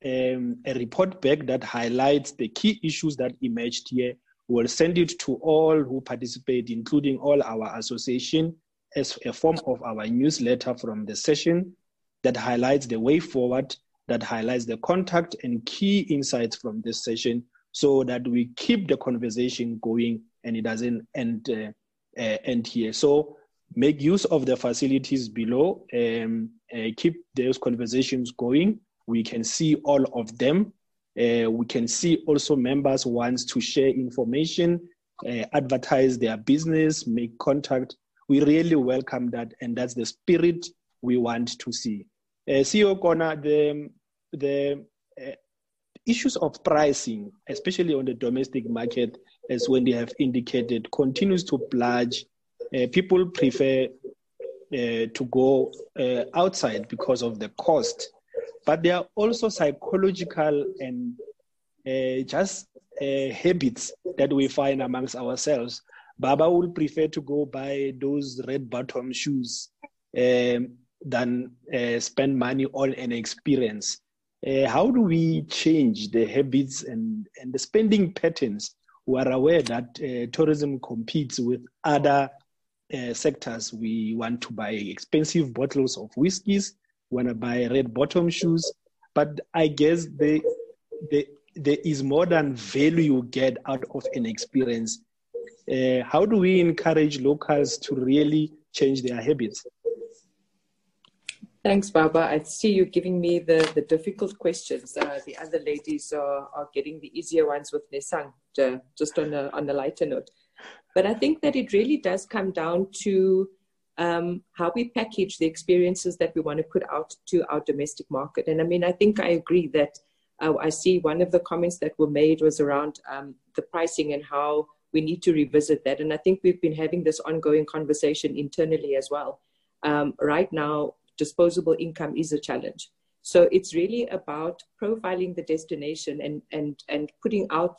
S1: um, a report back that highlights the key issues that emerged here. We'll send it to all who participate, including all our association, as a form of our newsletter from the session that highlights the way forward, that highlights the contact and key insights from this session so that we keep the conversation going and it doesn't end, uh, uh, end here. So make use of the facilities below, um, uh, keep those conversations going we can see all of them. Uh, we can see also members wants to share information, uh, advertise their business, make contact. We really welcome that, and that's the spirit we want to see. Uh, CEO Kona, the the uh, issues of pricing, especially on the domestic market, as when they have indicated, continues to plunge. Uh, people prefer uh, to go uh, outside because of the cost but there are also psychological and uh, just uh, habits that we find amongst ourselves. Baba will prefer to go buy those red bottom shoes um, than uh, spend money on an experience. Uh, how do we change the habits and, and the spending patterns? We are aware that uh, tourism competes with other uh, sectors. We want to buy expensive bottles of whiskeys want to buy red bottom shoes. But I guess they, they, there is more than value you get out of an experience. How do we encourage locals to really change their habits?
S4: Thanks, Baba. I see you giving me the, the difficult questions. Uh, the other ladies are, are getting the easier ones with Nesang, uh, just on a, on a lighter note. But I think that it really does come down to um, how we package the experiences that we want to put out to our domestic market. And I mean, I think I agree that uh, I see one of the comments that were made was around um, the pricing and how we need to revisit that. And I think we've been having this ongoing conversation internally as well. Um, right now, disposable income is a challenge. So it's really about profiling the destination and, and, and putting out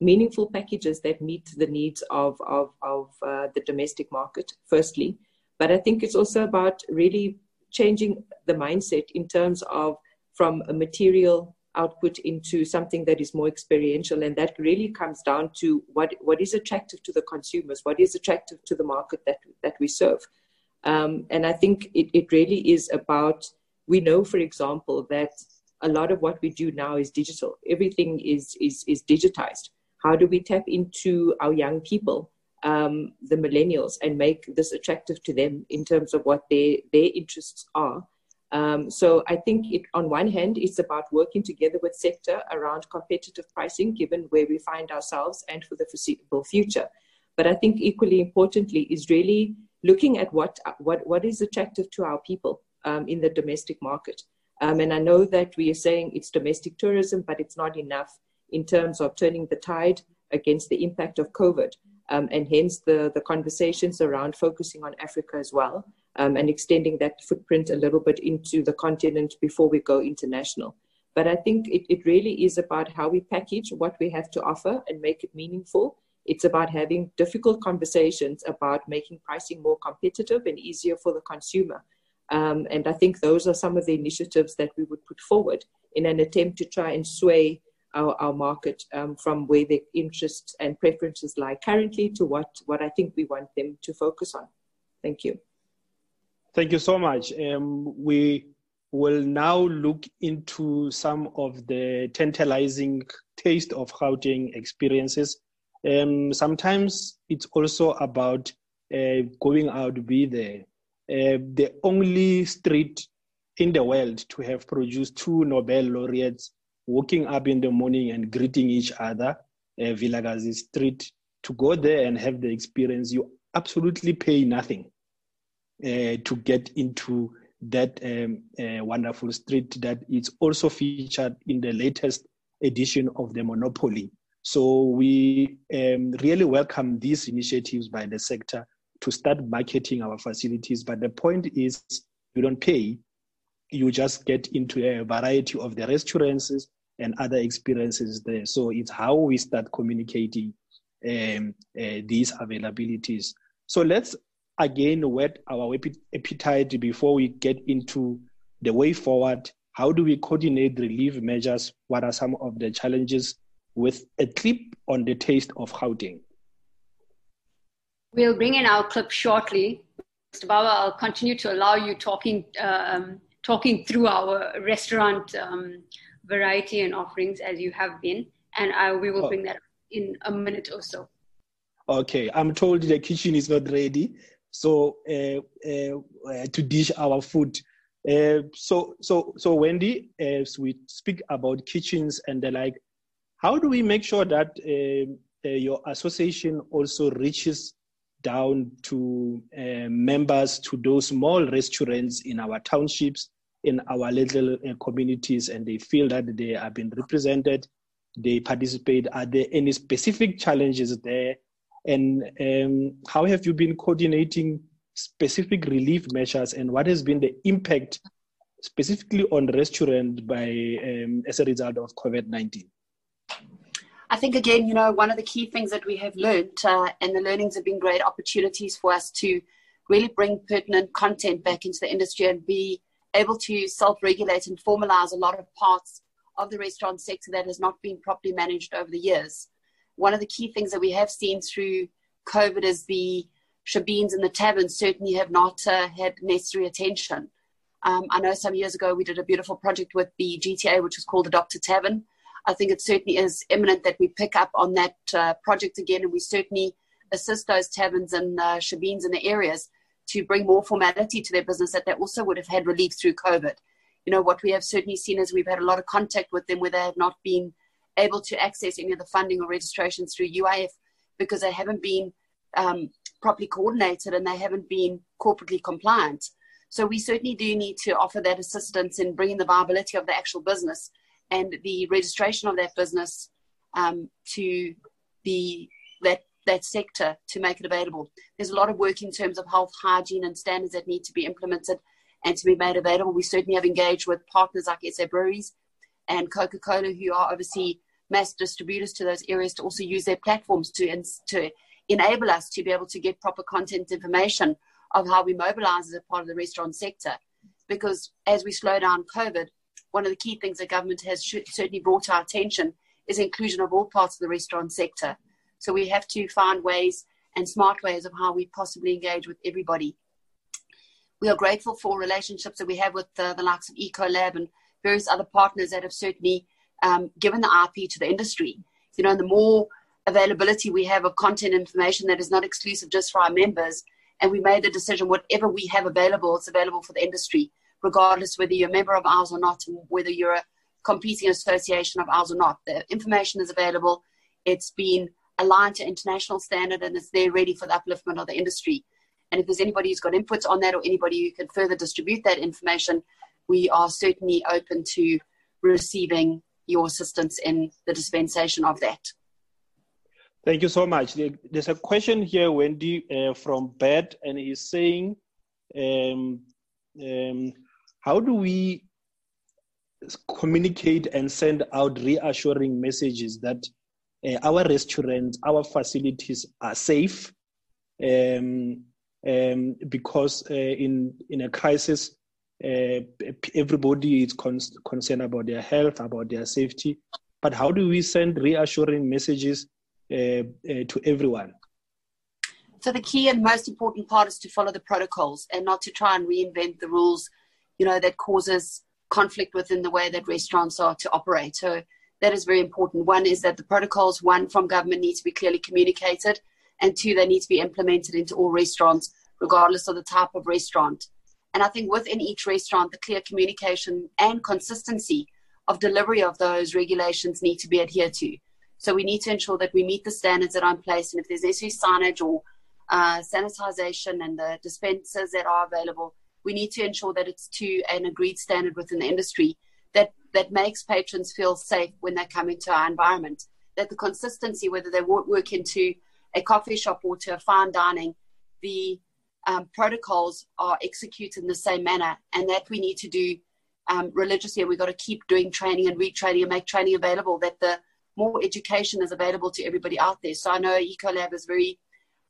S4: meaningful packages that meet the needs of, of, of uh, the domestic market, firstly. But I think it's also about really changing the mindset in terms of from a material output into something that is more experiential. And that really comes down to what, what is attractive to the consumers, what is attractive to the market that, that we serve. Um, and I think it, it really is about, we know, for example, that a lot of what we do now is digital. Everything is, is, is digitized. How do we tap into our young people um, the millennials and make this attractive to them in terms of what their their interests are. Um, so I think it, on one hand, it's about working together with sector around competitive pricing, given where we find ourselves and for the foreseeable future. But I think equally importantly is really looking at what what what is attractive to our people um, in the domestic market. Um, and I know that we are saying it's domestic tourism, but it's not enough in terms of turning the tide against the impact of COVID um, and hence the, the conversations around focusing on Africa as well um, and extending that footprint a little bit into the continent before we go international. But I think it, it really is about how we package what we have to offer and make it meaningful. It's about having difficult conversations about making pricing more competitive and easier for the consumer. Um, and I think those are some of the initiatives that we would put forward in an attempt to try and sway our, our market um, from where their interests and preferences lie currently to what, what I think we want them to focus on. Thank you.
S1: Thank you so much. Um, we will now look into some of the tantalizing taste of Gauteng experiences. Um, sometimes it's also about uh, going out be there. Uh, the only street in the world to have produced two Nobel laureates waking up in the morning and greeting each other, uh, Street, to go there and have the experience, you absolutely pay nothing uh, to get into that um, uh, wonderful street that is also featured in the latest edition of the Monopoly. So we um, really welcome these initiatives by the sector to start marketing our facilities. But the point is, you don't pay, you just get into a variety of the restaurants and other experiences there. So it's how we start communicating um, uh, these availabilities. So let's again whet our appetite before we get into the way forward. How do we coordinate relief measures? What are some of the challenges with a clip on the taste of Gauteng?
S5: We'll bring in our clip shortly. Mr. Baba, I'll continue to allow you talking, um, talking through our restaurant um, variety and offerings as you have been, and I, we will oh. bring that in a minute or so.
S1: Okay, I'm told the kitchen is not ready, so uh, uh, to dish our food. Uh, so, so, so, Wendy, as we speak about kitchens and the like, how do we make sure that uh, uh, your association also reaches down to uh, members, to those small restaurants in our townships, in our little uh, communities and they feel that they are being represented, they participate. Are there any specific challenges there? And um, how have you been coordinating specific relief measures and what has been the impact specifically on restaurants by um, as a result of COVID-19?
S6: I think again, you know, one of the key things that we have learned, uh, and the learnings have been great opportunities for us to really bring pertinent content back into the industry and be able to self-regulate and formalize a lot of parts of the restaurant sector that has not been properly managed over the years. One of the key things that we have seen through COVID is the shebeens and the taverns certainly have not uh, had necessary attention. Um, I know some years ago we did a beautiful project with the GTA, which was called Adopt a Tavern. I think it certainly is imminent that we pick up on that uh, project again, and we certainly assist those taverns and uh, shebeens in the areas to bring more formality to their business that they also would have had relief through COVID. You know, what we have certainly seen is we've had a lot of contact with them where they have not been able to access any of the funding or registrations through UIF because they haven't been um, properly coordinated and they haven't been corporately compliant. So we certainly do need to offer that assistance in bringing the viability of the actual business and the registration of that business um, to the that that sector to make it available. There's a lot of work in terms of health, hygiene, and standards that need to be implemented and to be made available. We certainly have engaged with partners like SA Breweries and Coca Cola, who are obviously mass distributors to those areas, to also use their platforms to, to enable us to be able to get proper content information of how we mobilize as a part of the restaurant sector. Because as we slow down COVID, one of the key things the government has certainly brought our attention is inclusion of all parts of the restaurant sector. So we have to find ways and smart ways of how we possibly engage with everybody. We are grateful for relationships that we have with uh, the likes of Ecolab and various other partners that have certainly um, given the IP to the industry. You know, the more availability we have of content information that is not exclusive just for our members, and we made the decision whatever we have available, it's available for the industry, regardless whether you're a member of ours or not, whether you're a competing association of ours or not. The information is available. It's been aligned to international standard and it's there ready for the upliftment of the industry. And if there's anybody who's got inputs on that or anybody who can further distribute that information, we are certainly open to receiving your assistance in the dispensation of that.
S1: Thank you so much. There's a question here, Wendy, uh, from Bed, and he's saying, um, um, how do we communicate and send out reassuring messages that uh, our restaurants, our facilities are safe um, um, because uh, in in a crisis, uh, everybody is con- concerned about their health, about their safety. but how do we send reassuring messages to everyone?
S6: So the key and most important part is to follow the protocols and not to try and reinvent the rules, you know, that causes conflict within the way that restaurants are to operate. So that is very important. One is that the protocols, one from government, need to be clearly communicated, and two, they need to be implemented into all restaurants, regardless of the type of restaurant. And I think within each restaurant, the clear communication and consistency of delivery of those regulations need to be adhered to. So we need to ensure that we meet the standards that are in place, and if there's necessary signage or uh, sanitization and the dispensers that are available, we need to ensure that it's to an agreed standard within the industry that, that makes patrons feel safe when they come into our environment. That the consistency, whether they work into a coffee shop or to a fine dining, the um, protocols are executed in the same manner, and that we need to do um, religiously. We've got to keep doing training and retraining and make training available. That the more education is available to everybody out there. So I know Ecolab is very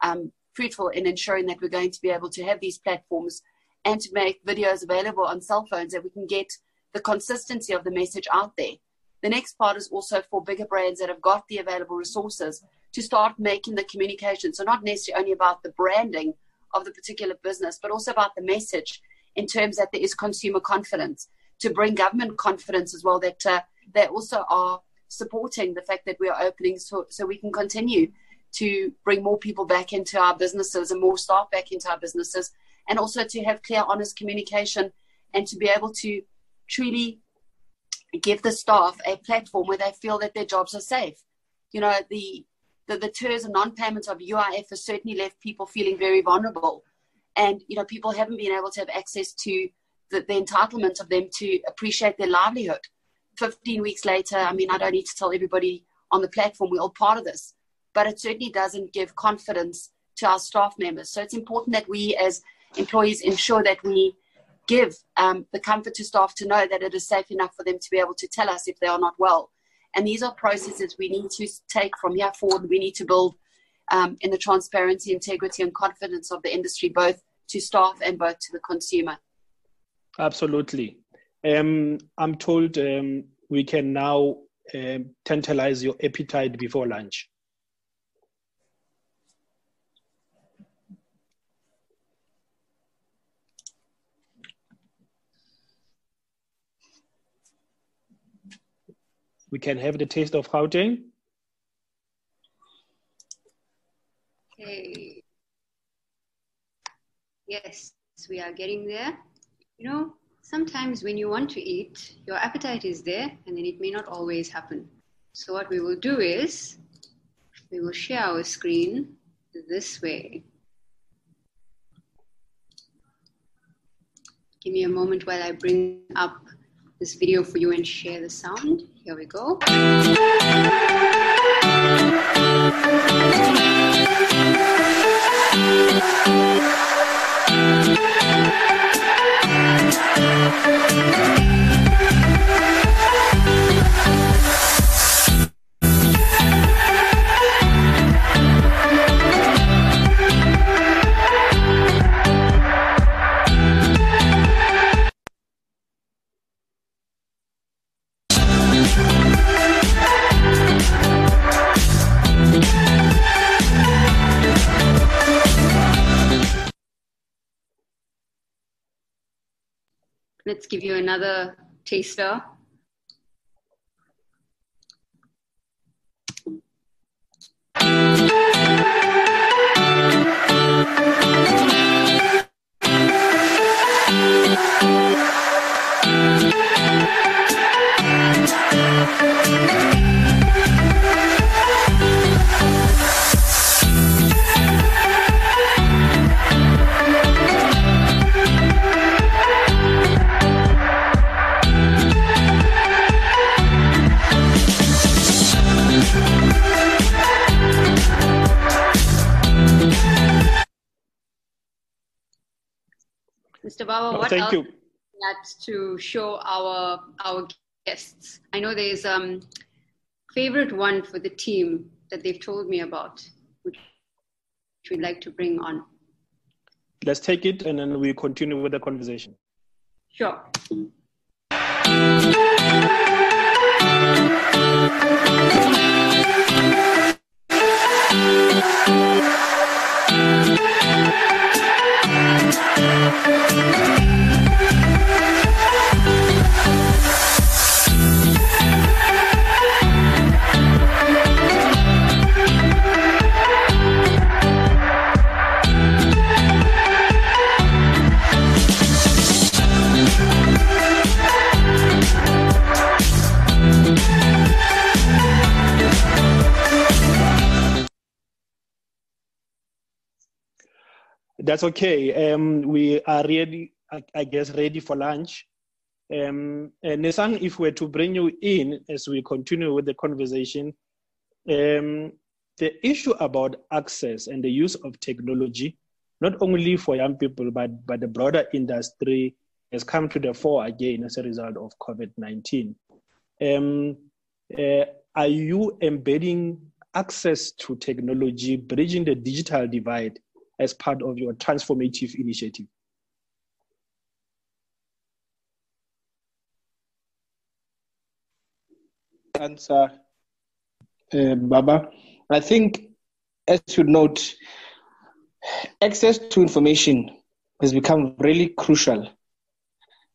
S6: um, fruitful in ensuring that we're going to be able to have these platforms and to make videos available on cell phones that we can get the consistency of the message out there. The next part is also for bigger brands that have got the available resources to start making the communication. So, not necessarily only about the branding of the particular business, but also about the message in terms that there is consumer confidence, to bring government confidence as well, that uh, they also are supporting the fact that we are opening so, so we can continue to bring more people back into our businesses and more staff back into our businesses, and also to have clear, honest communication and to be able to truly give the staff a platform where they feel that their jobs are safe. You know, the the, the TERS and non-payments of UIF has certainly left people feeling very vulnerable. And, you know, people haven't been able to have access to the, the entitlement of them to appreciate their livelihood. 15 weeks later, I mean, I don't need to tell everybody on the platform we're all part of this but it certainly doesn't give confidence to our staff members. So it's important that we as employees ensure that we give um, the comfort to staff to know that it is safe enough for them to be able to tell us if they are not well. And these are processes we need to take from here forward. We need to build um, in the transparency, integrity, and confidence of the industry, both to staff and both to the consumer.
S1: Absolutely. Um, I'm told um, we can now um, tantalize your appetite before lunch. We can have the taste of Gauteng.
S5: Okay. Yes, we are getting there. You know, sometimes when you want to eat, your appetite is there and then it may not always happen. So, what we will do is we will share our screen this way. Give me a moment while I bring up this video for you and share the sound. Here we go. Let's give you another taster. Mr. Baba, what
S1: thank
S5: else
S1: you.
S5: that to show our our guests? I know there's um favorite one for the team that they've told me about, which we'd like to bring on.
S1: Let's take it and then we continue with the conversation.
S5: Sure.
S1: That's okay. Um, we are ready, I, I, guess, ready for lunch. Um, and Nesang, if we're to bring you in as we continue with the conversation, um, the issue about access and the use of technology, not only for young people, but, but the broader industry, has come to the fore again as a result of COVID 19. Um, uh, are you embedding access to technology, bridging the digital divide as part of your transformative initiative?
S3: Answer, uh, Baba. I think, as you note, access to information has become really crucial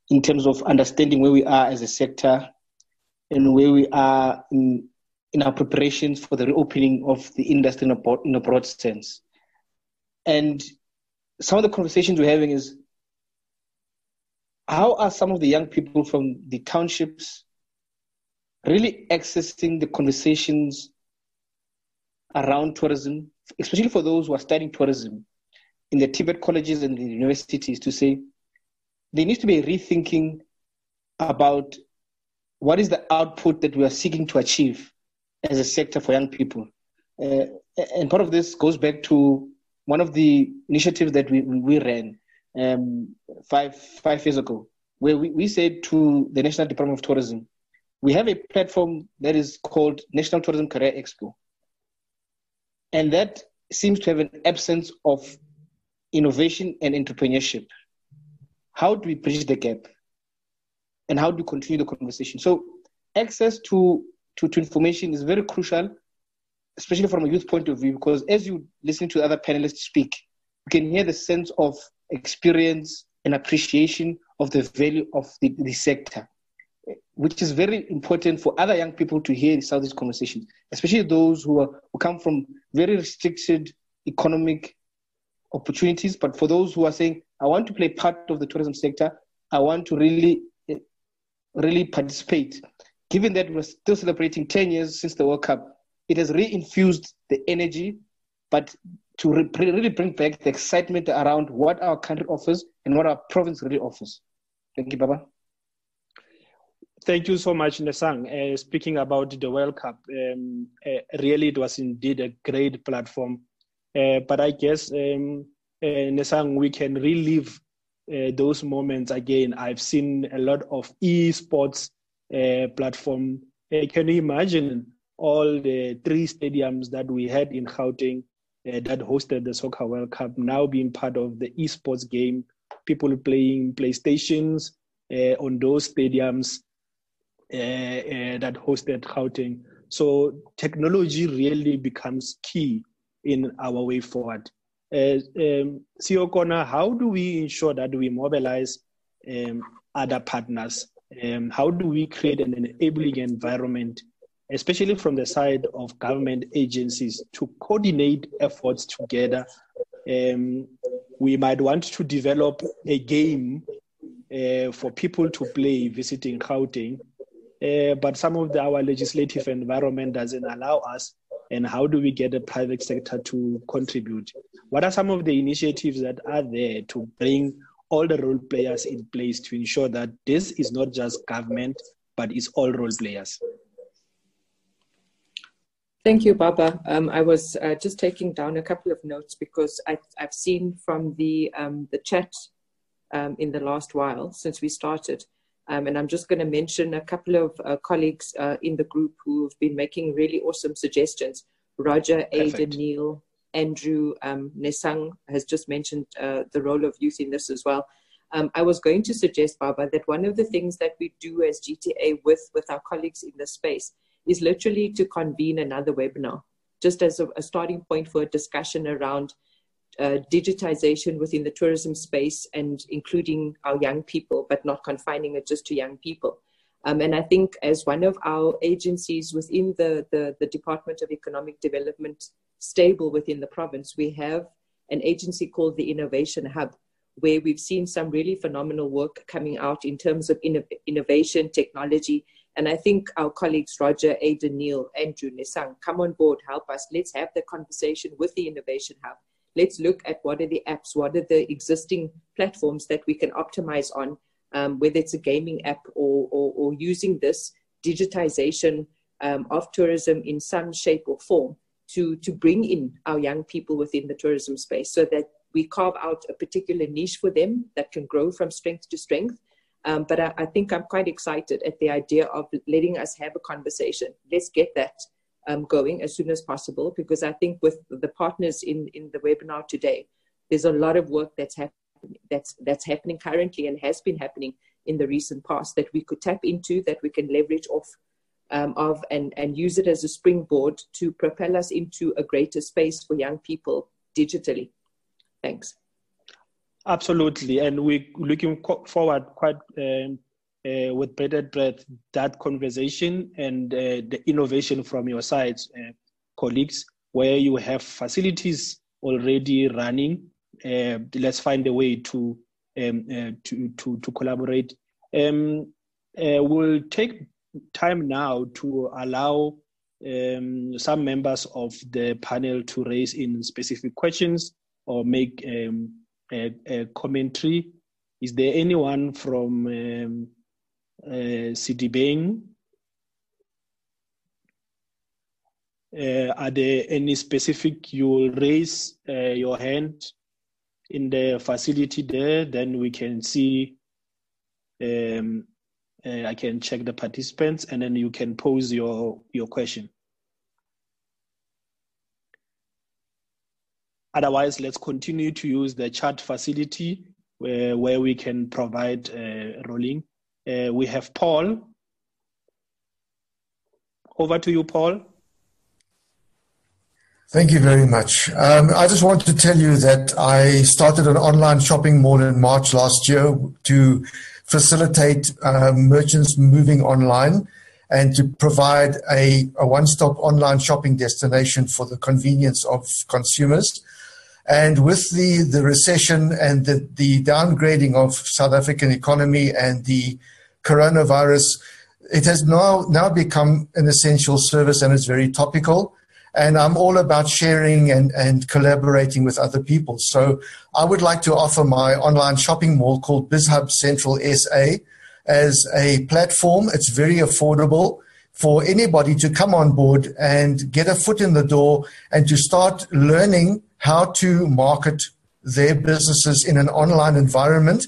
S3: in terms of understanding where we are as a sector and where we are in, in our preparations for the reopening of the industry in a, broad, in a broad sense. And some of the conversations we're having is how are some of the young people from the townships really accessing the conversations around tourism, especially for those who are studying tourism in the TVET colleges and the universities to say there needs to be a rethinking about what is the output that we are seeking to achieve as a sector for young people. Uh, and part of this goes back to one of the initiatives that we, we ran um, five, five years ago, where we, we said to the National Department of Tourism, we have a platform that is called National Tourism Career Expo. And that seems to have an absence of innovation and entrepreneurship. How do we bridge the gap? And how do we continue the conversation? So, access to, to, to information is very crucial especially from a youth point of view, because as you listen to other panelists speak, you can hear the sense of experience and appreciation of the value of the, the sector, which is very important for other young people to hear of these conversations, especially those who, are, who come from very restricted economic opportunities. But for those who are saying, I want to play part of the tourism sector, I want to really, really participate. Given that we're still celebrating 10 years since the World Cup, it has reinfused the energy, but to re- really bring back the excitement around what our country offers and what our province really offers. Thank you, Baba.
S1: Thank you so much, Nesang. Uh, speaking about the World Cup, um, uh, really it was indeed a great platform. Uh, but I guess, um, uh, Nesang, we can relive uh, those moments again. I've seen a lot of esports uh, platform. Can you imagine all the three stadiums that we had in Gauteng uh, that hosted the Soccer World Cup now being part of the esports game, people playing PlayStations uh, on those stadiums uh, uh that hosted Gauteng. So technology really becomes key in our way forward. Uh, um, CEO how do we ensure that we mobilize um, other partners? Um, how do we create an enabling environment especially from the side of government agencies, to coordinate efforts together. Um, we might want to develop a game uh, for people to play visiting Gauteng, uh, but some of the, our legislative environment doesn't allow us. And how do we get the private sector to contribute? What are some of the initiatives that are there to bring all the role players in place to ensure that this is not just government, but it's all role players?
S4: Thank you, Baba. Um, I was uh, just taking down a couple of notes because I, have seen from the um, the chat um, in the last while since we started, um, and I'm just going to mention a couple of uh, colleagues uh, in the group who have been making really awesome suggestions. Roger, Aidan, Neil, Andrew, um, Nesang has just mentioned uh, the role of youth in this as well. Um, I was going to suggest, Baba, that one of the things that we do as GTA with with our colleagues in the space is literally to convene another webinar, just as a, a starting point for a discussion around uh, digitization within the tourism space and including our young people, but not confining it just to young people. Um, and I think as one of our agencies within the, the, the Department of Economic Development stable within the province, we have an agency called the Innovation Hub, where we've seen some really phenomenal work coming out in terms of inno- innovation, technology. And I think our colleagues, Roger, Aidan, Neil, Andrew, Nesang, come on board, help us. Let's have the conversation with the Innovation Hub. Let's look at what are the apps, what are the existing platforms that we can optimize on, um, whether it's a gaming app or, or, or using this digitization um, of tourism in some shape or form to, to bring in our young people within the tourism space so that we carve out a particular niche for them that can grow from strength to strength. Um, but I, I, think I'm quite excited at the idea of letting us have a conversation. Let's get that um, going as soon as possible because I think with the partners in, in the webinar today, there's a lot of work that's happening that's that's happening currently and has been happening in the recent past that we could tap into that we can leverage off um, of and, and use it as a springboard to propel us into a greater space for young people digitally. Thanks.
S1: Absolutely, and we're looking forward quite um, uh, with bated breath that conversation and uh, the innovation from your side, uh, colleagues, where you have facilities already running. Uh, let's find a way to um, uh, to, to to collaborate. Um, uh, we'll take time now to allow um, some members of the panel to raise in specific questions or make um, a, commentary. Is there anyone from um, uh? Uh, are there any specific you will raise uh, your hand in the facility there then we can see um, uh, I can check the participants and then you can pose your, your question. Otherwise, let's continue to use the chat facility where, where we can provide uh, rolling. Uh, we have Paul. Over to you, Paul.
S8: Thank you very much. Um, I just want to tell you that I started an online shopping mall in March last year to facilitate uh, merchants moving online and to provide a, a one-stop online shopping destination for the convenience of consumers. And with the, the recession and the, the downgrading of South African economy and the coronavirus, it has now, now become an essential service and it's very topical and I'm all about sharing and, and collaborating with other people. So I would like to offer my online shopping mall called BizHub Central SA as a platform. It's very affordable for anybody to come on board and get a foot in the door and to start learning how to market their businesses in an online environment.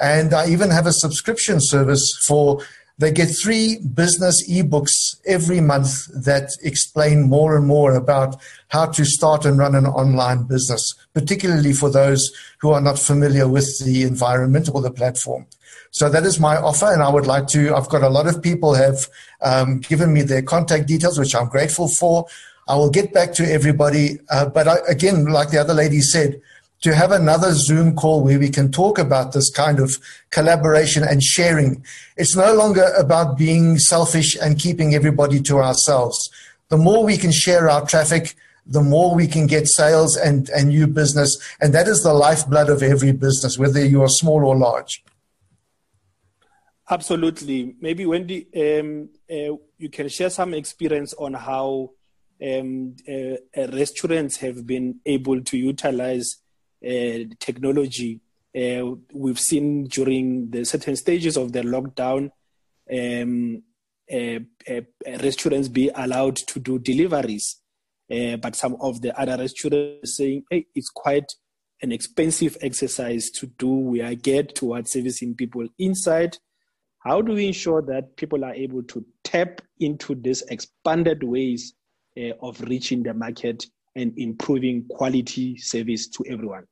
S8: And I even have a subscription service for they get three business ebooks every month that explain more and more about how to start and run an online business, particularly for those who are not familiar with the environment or the platform. So that is my offer, and I would like to. I've got a lot of people have um, given me their contact details, which I'm grateful for. I will get back to everybody, uh, but I, again, like the other lady said, to have another Zoom call where we can talk about this kind of collaboration and sharing. It's no longer about being selfish and keeping everybody to ourselves. The more we can share our traffic, the more we can get sales and, and new business. And that is the lifeblood of every business, whether you are small or large.
S1: Absolutely. Maybe Wendy, um, uh, you can share some experience on how um, uh, uh restaurants have been able to utilize uh, technology. Uh, we've seen during the certain stages of the lockdown, um, uh, restaurants be allowed to do deliveries, but some of the other restaurants saying, "Hey, it's quite an expensive exercise to do. We are geared towards servicing people inside." How do we ensure that people are able to tap into these expanded ways uh, of reaching the market and improving quality service to everyone?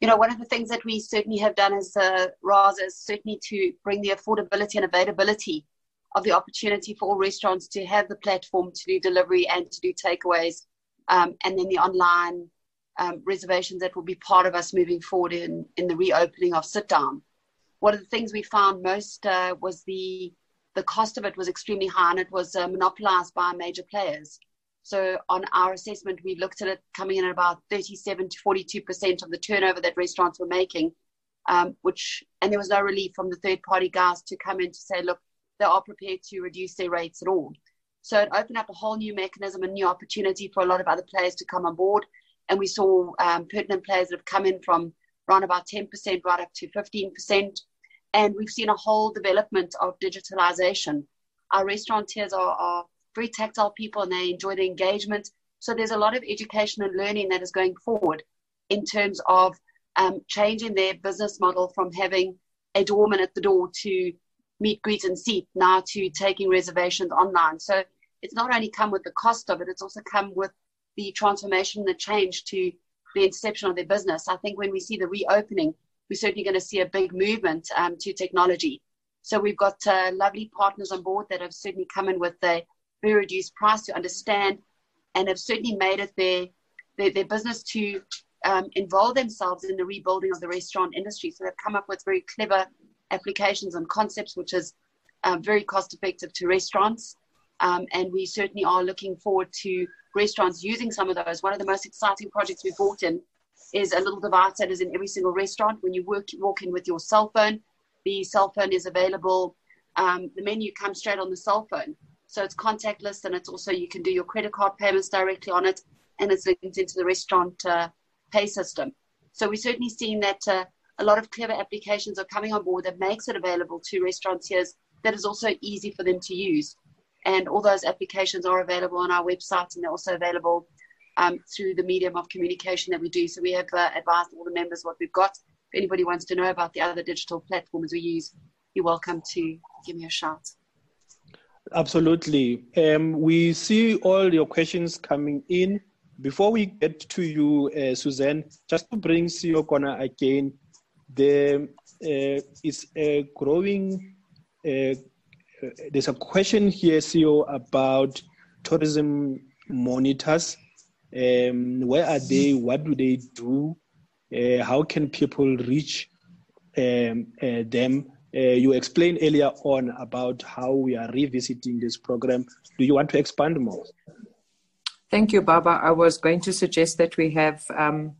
S6: You know, one of the things that we certainly have done as uh, RASA is certainly to bring the affordability and availability of the opportunity for all restaurants to have the platform to do delivery and to do takeaways, um, and then the online um, reservations that will be part of us moving forward in, in the reopening of sit down. One of the things we found most uh, was the the cost of it was extremely high and it was uh, monopolized by major players. So on our assessment, we looked at it coming in at about 37 to 42% of the turnover that restaurants were making, um, which, and there was no relief from the third party guys to come in to say, look, they are prepared to reduce their rates at all. So it opened up a whole new mechanism, a new opportunity for a lot of other players to come on board. And we saw um, pertinent players that have come in from around about 10% right up to 15%. And we've seen a whole development of digitalization. Our restaurateurs are, are very tactile people and they enjoy the engagement. So there's a lot of education and learning that is going forward in terms of um, changing their business model from having a doorman at the door to meet, greet, and seat now to taking reservations online. So it's not only come with the cost of it, it's also come with the transformation, the change to the inception of their business. I think when we see the reopening, we're certainly going to see a big movement um, to technology. So we've got uh, lovely partners on board that have certainly come in with a very reduced price to understand and have certainly made it their, their, their business to um, involve themselves in the rebuilding of the restaurant industry. So they've come up with very clever applications and concepts, which is um, very cost effective to restaurants. Um, and we certainly are looking forward to restaurants using some of those. One of the most exciting projects we've brought in is a little device that is in every single restaurant. When you work, walk in with your cell phone, the cell phone is available. Um, the menu comes straight on the cell phone. So it's contactless and it's also, you can do your credit card payments directly on it and it's linked into the restaurant uh, pay system. So we're certainly seeing that uh, a lot of clever applications are coming on board that makes it available to restaurateurs that is also easy for them to use. And all those applications are available on our website and they're also available um, through the medium of communication that we do. So we have uh, advised all the members what we've got. If anybody wants to know about the other digital platforms we use, you're welcome to give me a shout.
S1: Absolutely. Um, we see all your questions coming in. Before we get to you, uh, Suzanne, just to bring Kona again, there uh, is a growing, uh, there's a question here, CEO, about tourism monitors. Um, where are they? What do they do? Uh, how can people reach um, uh, them? Uh, you explained earlier on about how we are revisiting this program. Do you want to expand more?
S4: Thank you, Baba. I was going to suggest that we have um,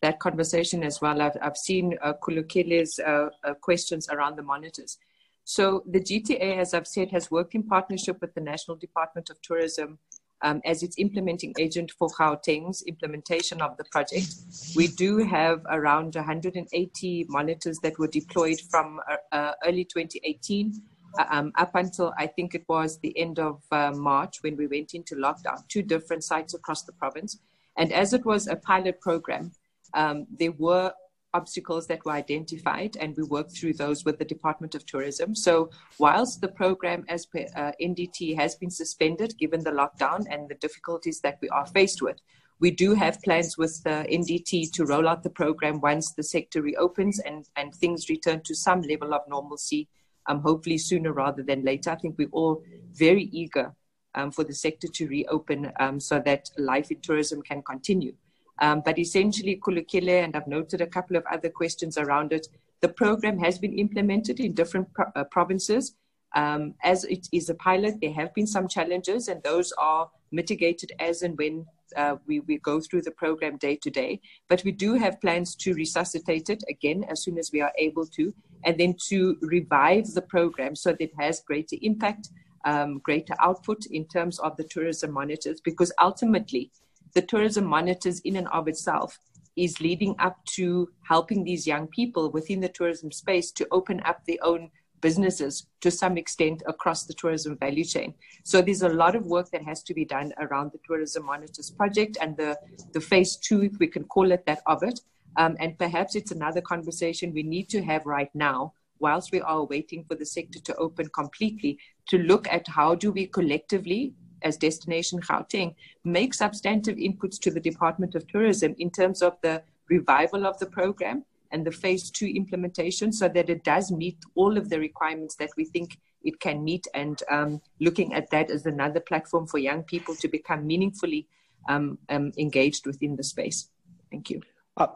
S4: that conversation as well. I've, I've seen uh, uh, uh, questions around the monitors. So the GTA, as I've said, has worked in partnership with the National Department of Tourism um, as its implementing agent for Gauteng's implementation of the project. We do have around 180 monitors that were deployed from uh, uh early 2018 uh, um, up until I think it was the end of uh, March when we went into lockdown, two different sites across the province. And as it was a pilot program, um, there were obstacles that were identified, and we worked through those with the Department of Tourism. So, whilst the program as per uh, NDT has been suspended given the lockdown and the difficulties that we are faced with, we do have plans with the NDT to roll out the program once the sector reopens and, and things return to some level of normalcy, um, hopefully sooner rather than later. I think we're all very eager um, for the sector to reopen um, so that life in tourism can continue. Um, but essentially, Kulukele, and I've noted a couple of other questions around it, the program has been implemented in different pro- uh, provinces. Um, as it is a pilot, there have been some challenges, and those are mitigated as and when uh, we, we go through the program day to day. But we do have plans to resuscitate it again as soon as we are able to, and then to revive the program so that it has greater impact, um, greater output in terms of the tourism monitors, because ultimately, the tourism monitors in and of itself is leading up to helping these young people within the tourism space to open up their own businesses to some extent across the tourism value chain. So there's a lot of work that has to be done around the tourism monitors project and the, the phase two, if we can call it that, of it. Um, and perhaps it's another conversation we need to have right now whilst we are waiting for the sector to open completely to look at how do we collectively as Destination Gauteng make substantive inputs to the Department of Tourism in terms of the revival of the program and the phase two implementation so that it does meet all of the requirements that we think it can meet, and um, looking at that as another platform for young people to become meaningfully um, um, engaged within the space. Thank you.
S1: Uh,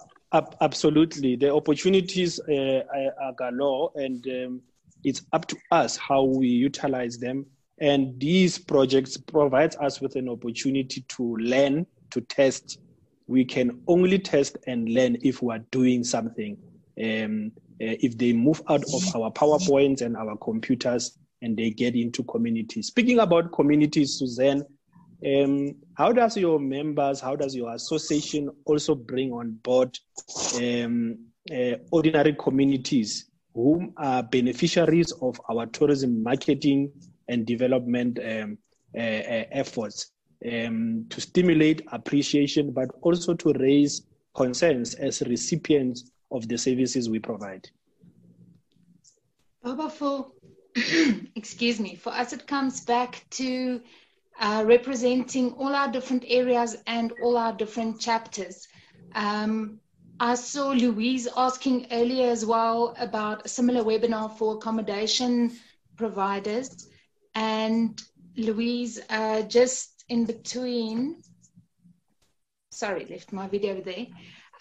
S1: absolutely. The opportunities uh, are galore, and um, it's up to us how we utilize them. And these projects provide us with an opportunity to learn, to test. We can only test and learn if we are doing something. Um, uh, if they move out of our PowerPoints and our computers and they get into communities. Speaking about communities, Suzanne, um, how does your members, how does your association also bring on board um, uh, ordinary communities whom are beneficiaries of our tourism marketing and development um, uh, uh, efforts um, to stimulate appreciation, but also to raise concerns as recipients of the services we provide?
S2: Baba, for excuse me, for us it comes back to uh, representing all our different areas and all our different chapters. Um, I saw Louise asking earlier as well about a similar webinar for accommodation providers. And Louise, uh, just in between, sorry, left my video there.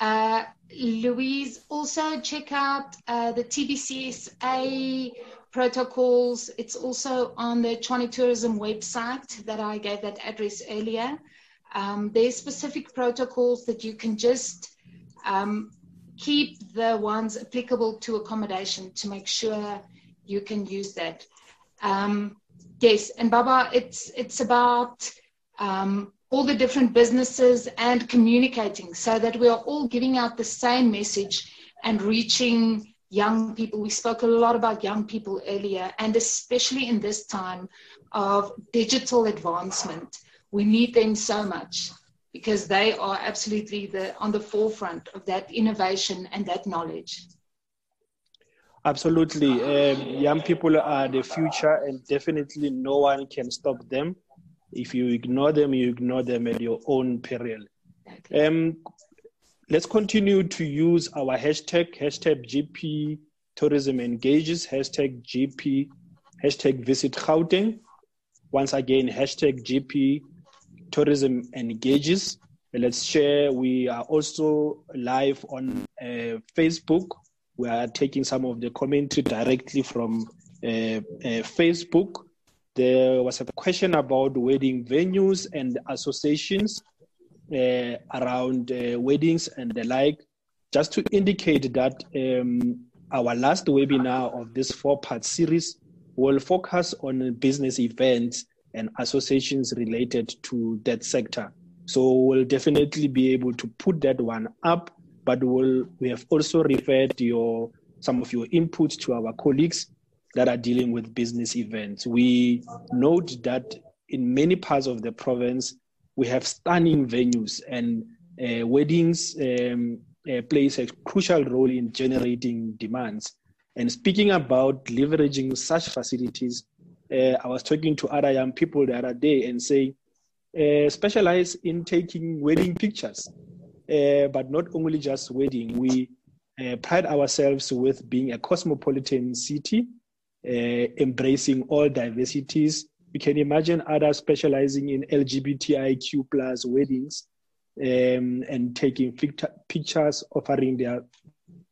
S2: Uh, Louise, also check out uh, the TBCSA protocols. It's also on the Tshwane Tourism website that I gave that address earlier. Um, there's specific protocols that you can just um, keep the ones applicable to accommodation to make sure you can use that. Um, yes, and Baba, it's it's about um, all the different businesses and communicating so that we are all giving out the same message and reaching young people. We spoke a lot about young people earlier, and especially in this time of digital advancement, we need them so much because they are absolutely the, on the forefront of that innovation and that knowledge.
S1: Absolutely. Um, young people are the future, and definitely no one can stop them. If you ignore them, you ignore them at your own peril. Um, let's continue to use our hashtag, hashtag GP Tourism Engages, hashtag GP, hashtag Visit Gauteng. Once again, hashtag GP Tourism Engages. Let's share. We are also live on uh, Facebook. We are taking some of the commentary directly from uh, uh, Facebook. There was a question about wedding venues and associations uh, around uh, weddings and the like. Just to indicate that um, our last webinar of this four part series will focus on business events and associations related to that sector. So we'll definitely be able to put that one up, but we'll, we have also referred your some of your inputs to our colleagues that are dealing with business events. We note that in many parts of the province, we have stunning venues and uh, weddings um, uh, plays a crucial role in generating demands. And speaking about leveraging such facilities, uh, I was talking to other young people the other day and saying, uh, specialize in taking wedding pictures, uh, but not only just wedding. We uh, pride ourselves with being a cosmopolitan city uh, embracing all diversities. You can imagine others specializing in LGBTIQ plus weddings um, and taking pictures, offering their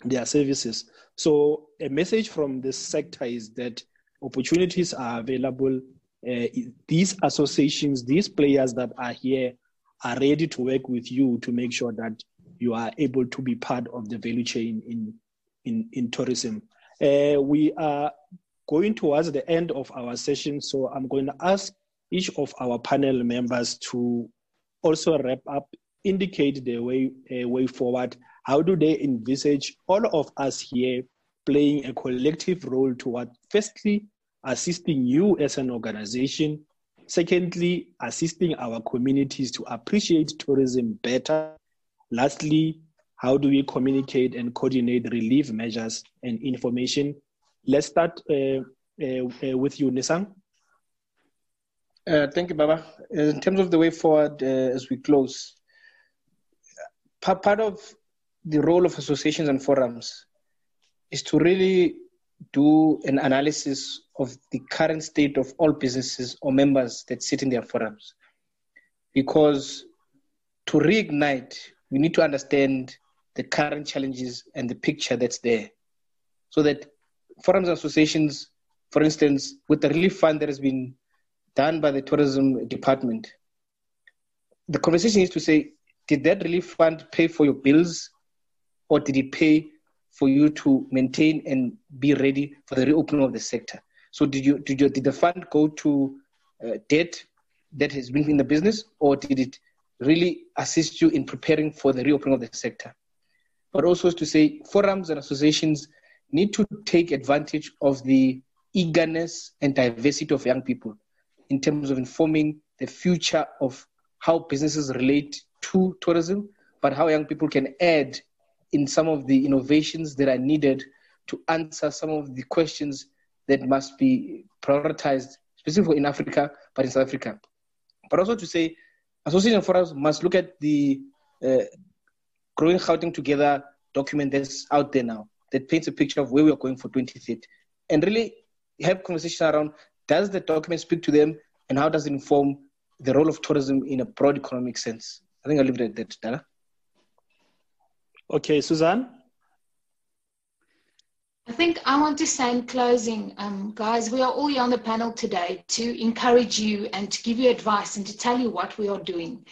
S1: their services. So a message from this sector is that opportunities are available. Uh, these associations, these players that are here, are ready to work with you to make sure that you are able to be part of the value chain in in, in tourism. Uh, we are going towards the end of our session, so I'm going to ask each of our panel members to also wrap up, indicate the way uh, way forward. How do they envisage all of us here playing a collective role toward, firstly, assisting you as an organization, secondly, assisting our communities to appreciate tourism better, lastly, how do we communicate and coordinate relief measures and information Let's start uh, uh, uh, with you, Nesang.
S3: thank you, Baba. In terms of the way forward as we close, part of the role of associations and forums is to really do an analysis of the current state of all businesses or members that sit in their forums. Because to reignite, we need to understand the current challenges and the picture that's there. So that forums and associations, for instance, with the relief fund that has been done by the tourism department, the conversation is to say, did that relief fund pay for your bills or did it pay for you to maintain and be ready for the reopening of the sector? So did you did, you, did the fund go to uh, debt that has been in the business or did it really assist you in preparing for the reopening of the sector? But also to say forums and associations need to take advantage of the eagerness and diversity of young people in terms of informing the future of how businesses relate to tourism, but how young people can add in some of the innovations that are needed to answer some of the questions that must be prioritized, specifically in Africa, but in South Africa. But also to say, association forums must look at the uh, growing Gauteng together document that's out there now that paints a picture of where we are going for 2030 and really have conversation around does the document speak to them and how does it inform the role of tourism in a broad economic sense? I think I'll leave it at that, Dana.
S1: Okay, Suzanne?
S2: I think I want to say in closing, um, guys, we are all here on the panel today to encourage you and to give you advice and to tell you what we are doing.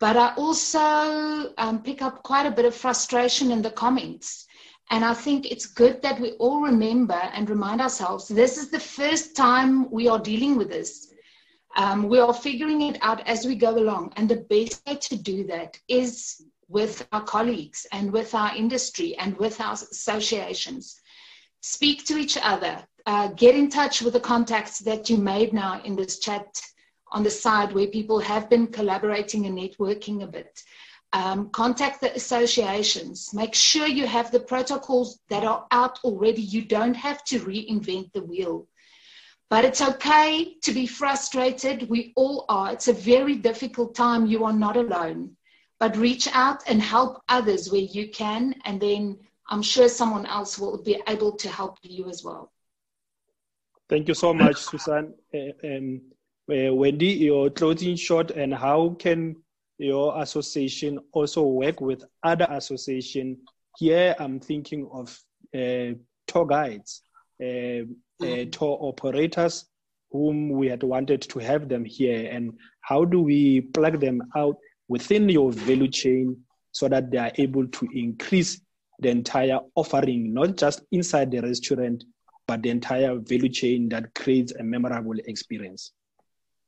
S2: But I also um, pick up quite a bit of frustration in the comments. And I think it's good that we all remember and remind ourselves this is the first time we are dealing with this. Um, we are figuring it out as we go along. And the best way to do that is with our colleagues and with our industry and with our associations. Speak to each other. Uh, get in touch with the contacts that you made now in this chat on the side where people have been collaborating and networking a bit. Um, contact the associations. Make sure you have the protocols that are out already. You don't have to reinvent the wheel. But it's okay to be frustrated. We all are. It's a very difficult time. You are not alone but reach out and help others where you can, and then I'm sure someone else will be able to help you as well.
S1: Thank you so much, Susan. Um, uh, Wendy, your closing short, and how can your association also work with other association? Here, I'm thinking of uh, tour guides, uh, uh, tour operators, whom we had wanted to have them here, and how do we plug them out within your value chain so that they are able to increase the entire offering, not just inside the restaurant, but the entire value chain that creates a memorable experience.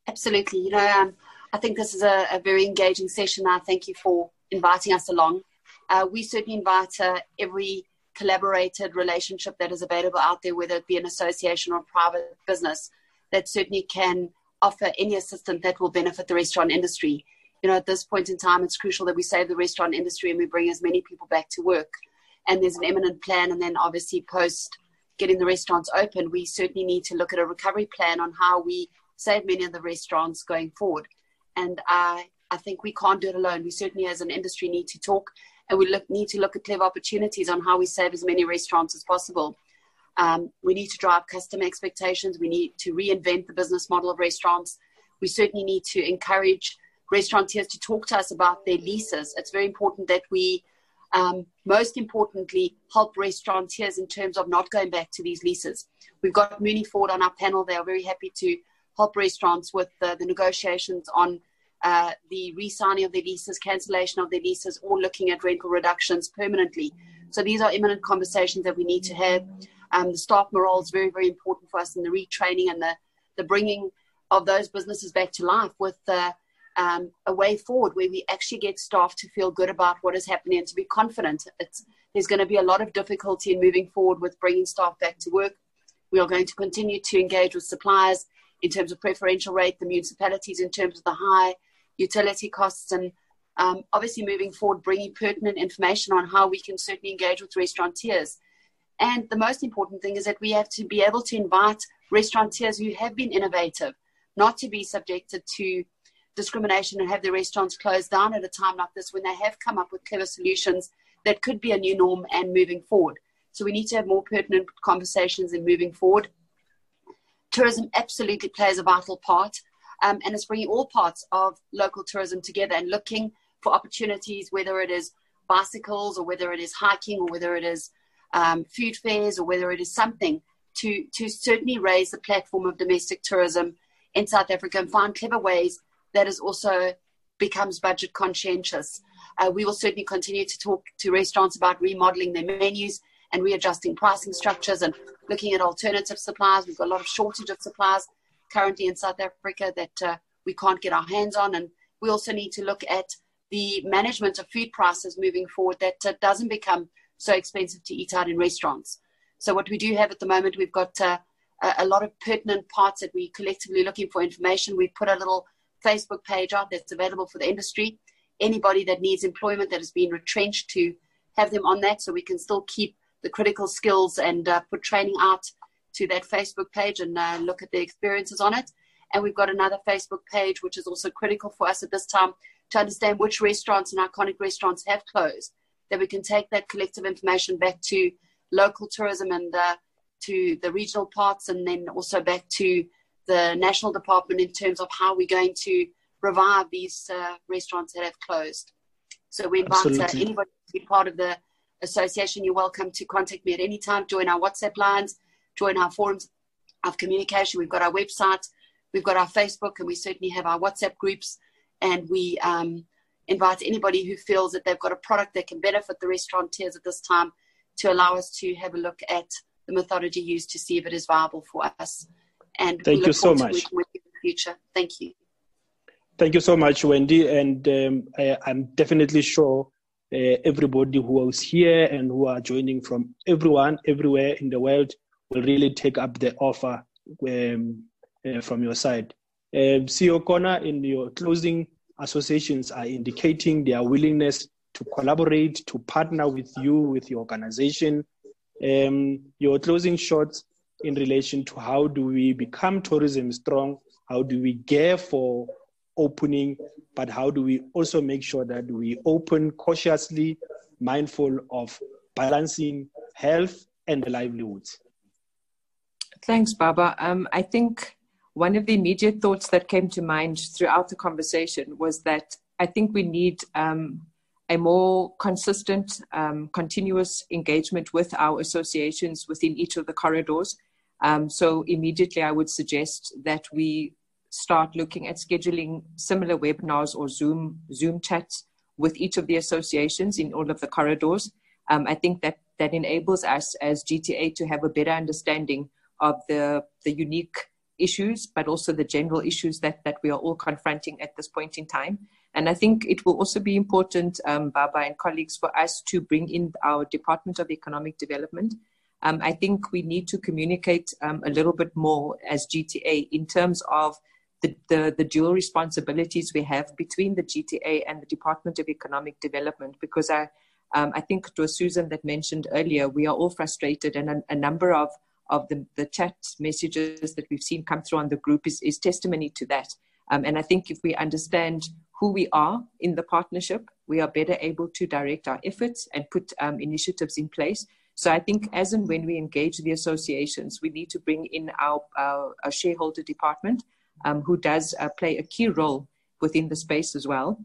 S6: Absolutely. You know, um, I think this is a, a, very engaging session. I thank you for inviting us along. Uh, we certainly invite uh, every collaborated relationship that is available out there, whether it be an association or private business, that certainly can offer any assistance that will benefit the restaurant industry you know, at this point in time, it's crucial that we save the restaurant industry and we bring as many people back to work. And there's an imminent plan. And then obviously post getting the restaurants open, we certainly need to look at a recovery plan on how we save many of the restaurants going forward. And I, I think we can't do it alone. We certainly, as an industry, need to talk and we look, need to look at clever opportunities on how we save as many restaurants as possible. Um, we need to drive customer expectations. We need to reinvent the business model of restaurants. We certainly need to encourage restaurateurs to talk to us about their leases. It's very important that we, um, most importantly, help restaurateurs in terms of not going back to these leases. We've got Mooney Ford on our panel. They are very happy to help restaurants with the, the negotiations on uh, the re-signing of their leases, cancellation of their leases, or looking at rental reductions permanently. So these are imminent conversations that we need to have. Um, the staff morale is very, very important for us in the retraining and the, the bringing of those businesses back to life with uh, um, a way forward where we actually get staff to feel good about what is happening and to be confident. It's, there's going to be a lot of difficulty in moving forward with bringing staff back to work. We are going to continue to engage with suppliers in terms of preferential rate, the municipalities in terms of the high utility costs, and um, obviously moving forward, bringing pertinent information on how we can certainly engage with restaurateurs. And the most important thing is that we have to be able to invite restaurateurs who have been innovative, not to be subjected to discrimination and have their restaurants closed down at a time like this when they have come up with clever solutions that could be a new norm and moving forward. So we need to have more pertinent conversations in moving forward. Tourism absolutely plays a vital part, um, and it's bringing all parts of local tourism together and looking for opportunities, whether it is bicycles or whether it is hiking or whether it is um, food fairs or whether it is something to, to certainly raise the platform of domestic tourism in South Africa and find clever ways that is also becomes budget conscientious. Uh, we will certainly continue to talk to restaurants about remodeling their menus and readjusting pricing structures and looking at alternative supplies. We've got a lot of shortage of supplies currently in South Africa that uh, we can't get our hands on. And we also need to look at the management of food prices moving forward that uh, doesn't become so expensive to eat out in restaurants. So what we do have at the moment, we've got uh, a lot of pertinent parts that we're collectively looking for information. We've put a little Facebook page out that's available for the industry. Anybody that needs employment that has been retrenched to have them on that so we can still keep the critical skills and uh, put training out to that Facebook page and uh, look at the experiences on it. And we've got another Facebook page, which is also critical for us at this time to understand which restaurants and iconic restaurants have closed, that we can take that collective information back to local tourism and uh, to the regional parts and then also back to the national department in terms of how we're going to revive these uh, restaurants that have closed. So we invite uh, anybody to be part of the association. You're welcome to contact me at any time, join our WhatsApp lines, join our forums of communication. We've got our website, we've got our Facebook, and we certainly have our WhatsApp groups. And we um, invite anybody who feels that they've got a product that can benefit the restaurateurs at this time to allow us to have a look at the methodology used to see if it is viable for us. And
S1: thank you so much.
S6: with you in the future. Thank you.
S1: Thank you so much, Wendy. And um, I, am definitely sure uh, everybody who is here and who are joining from everyone, everywhere in the world, will really take up the offer um, uh, from your side. Uh, CEO Kona, in your closing, associations are indicating their willingness to collaborate, to partner with you, with your organization. Um, your closing shots in relation to how do we become tourism strong? How do we gear for opening? But how do we also make sure that we open cautiously, mindful of balancing health and livelihoods?
S4: Thanks, Baba. Um, I think one of the immediate thoughts that came to mind throughout the conversation was that I think we need um, a more consistent, um, continuous engagement with our associations within each of the corridors. Um, so immediately, I would suggest that we start looking at scheduling similar webinars or Zoom Zoom chats with each of the associations in all of the corridors. Um, I think that that enables us as GTA to have a better understanding of the the unique issues, but also the general issues that that we are all confronting at this point in time. And I think it will also be important, um, Baba and colleagues, for us to bring in our Department of Economic Development. Um, I think we need to communicate um, a little bit more as GTA in terms of the, the, the, dual responsibilities we have between the GTA and the Department of Economic Development. Because I, um, I think it was Susan that mentioned earlier, we are all frustrated, and a, a number of, of the, the chat messages that we've seen come through on the group is, is testimony to that. Um, and I think if we understand who we are in the partnership, we are better able to direct our efforts and put um, initiatives in place. So I think as and when we engage the associations, we need to bring in our, our, our shareholder department, um, who does uh, play a key role within the space as well.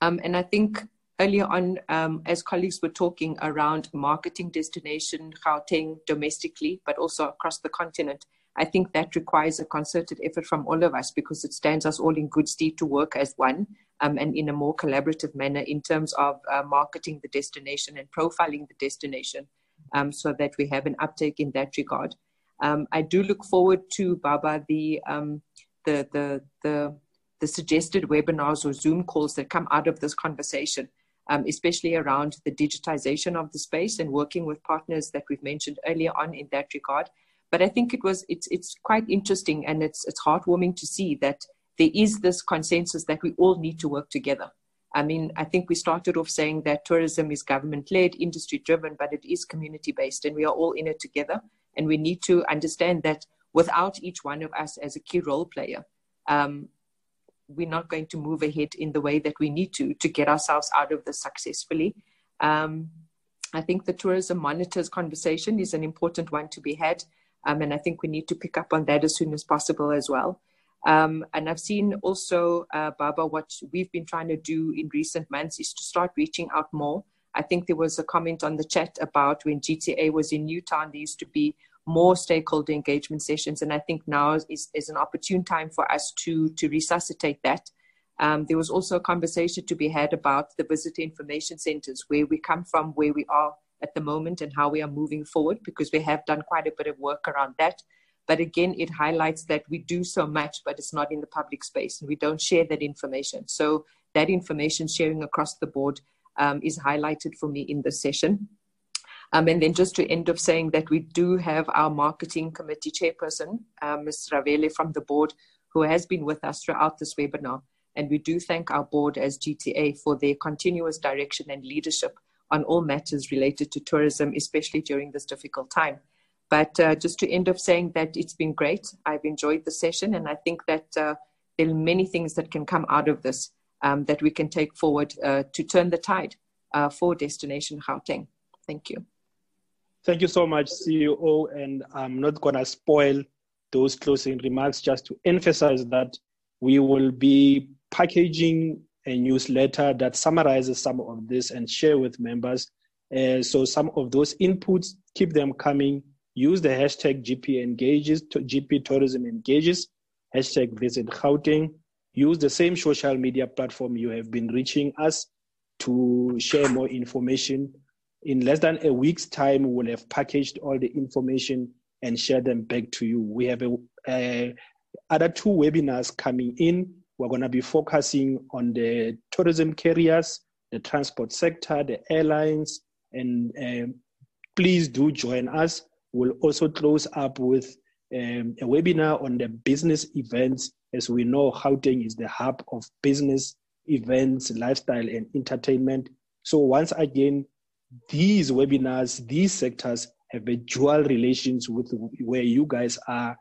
S4: Um, and I think earlier on, um, as colleagues were talking around marketing destination, Gauteng domestically, but also across the continent, I think that requires a concerted effort from all of us because it stands us all in good stead to work as one um, and in a more collaborative manner in terms of uh, marketing the destination and profiling the destination um, so that we have an uptake in that regard. Um, I do look forward to Baba the, um, the the the the suggested webinars or Zoom calls that come out of this conversation, um, especially around the digitization of the space and working with partners that we've mentioned earlier on in that regard. But I think it was it's it's quite interesting and it's it's heartwarming to see that there is this consensus that we all need to work together. I mean, I think we started off saying that tourism is government led, industry driven, but it is community based, and we are all in it together. And we need to understand that without each one of us as a key role player, um, we're not going to move ahead in the way that we need to to get ourselves out of this successfully. Um, I think the tourism monitors conversation is an important one to be had. Um, and I think we need to pick up on that as soon as possible as well. Um, and I've seen also, uh, Baba, what we've been trying to do in recent months is to start reaching out more. I think there was a comment on the chat about when GTA was in Newtown, there used to be more stakeholder engagement sessions. And I think now is, is an opportune time for us to, to resuscitate that. Um, there was also a conversation to be had about the visitor information centers, where we come from, where we are at the moment, and how we are moving forward, because we have done quite a bit of work around that. But again, it highlights that we do so much, but it's not in the public space, and we don't share that information. So that information sharing across the board um, is highlighted for me in this session. Um, and then just to end of saying that we do have our marketing committee chairperson, Ms. Ravele from the board, who has been with us throughout this webinar. And we do thank our board as GTA for their continuous direction and leadership on all matters related to tourism, especially during this difficult time. But uh, just to end off saying that it's been great. I've enjoyed the session, and I think that uh, there are many things that can come out of this um, that we can take forward uh, to turn the tide uh, for Destination Gauteng. Thank you.
S1: Thank you so much, CEO. And I'm not going to spoil those closing remarks, just to emphasize that we will be packaging a newsletter that summarizes some of this and share with members. Uh, so some of those inputs, keep them coming. Use the hashtag GP engages, GP tourism engages, hashtag visit Gauteng. Use the same social media platform you have been reaching us to share more information. In less than a week's time, we will have packaged all the information and share them back to you. We have a, a other two webinars coming in we're going to be focusing on the tourism carriers, the transport sector, the airlines, and um, please do join us. We'll also close up with um, a webinar on the business events. As we know, Gauteng is the hub of business events, lifestyle, and entertainment. So once again, these webinars, these sectors have a dual relations with where you guys are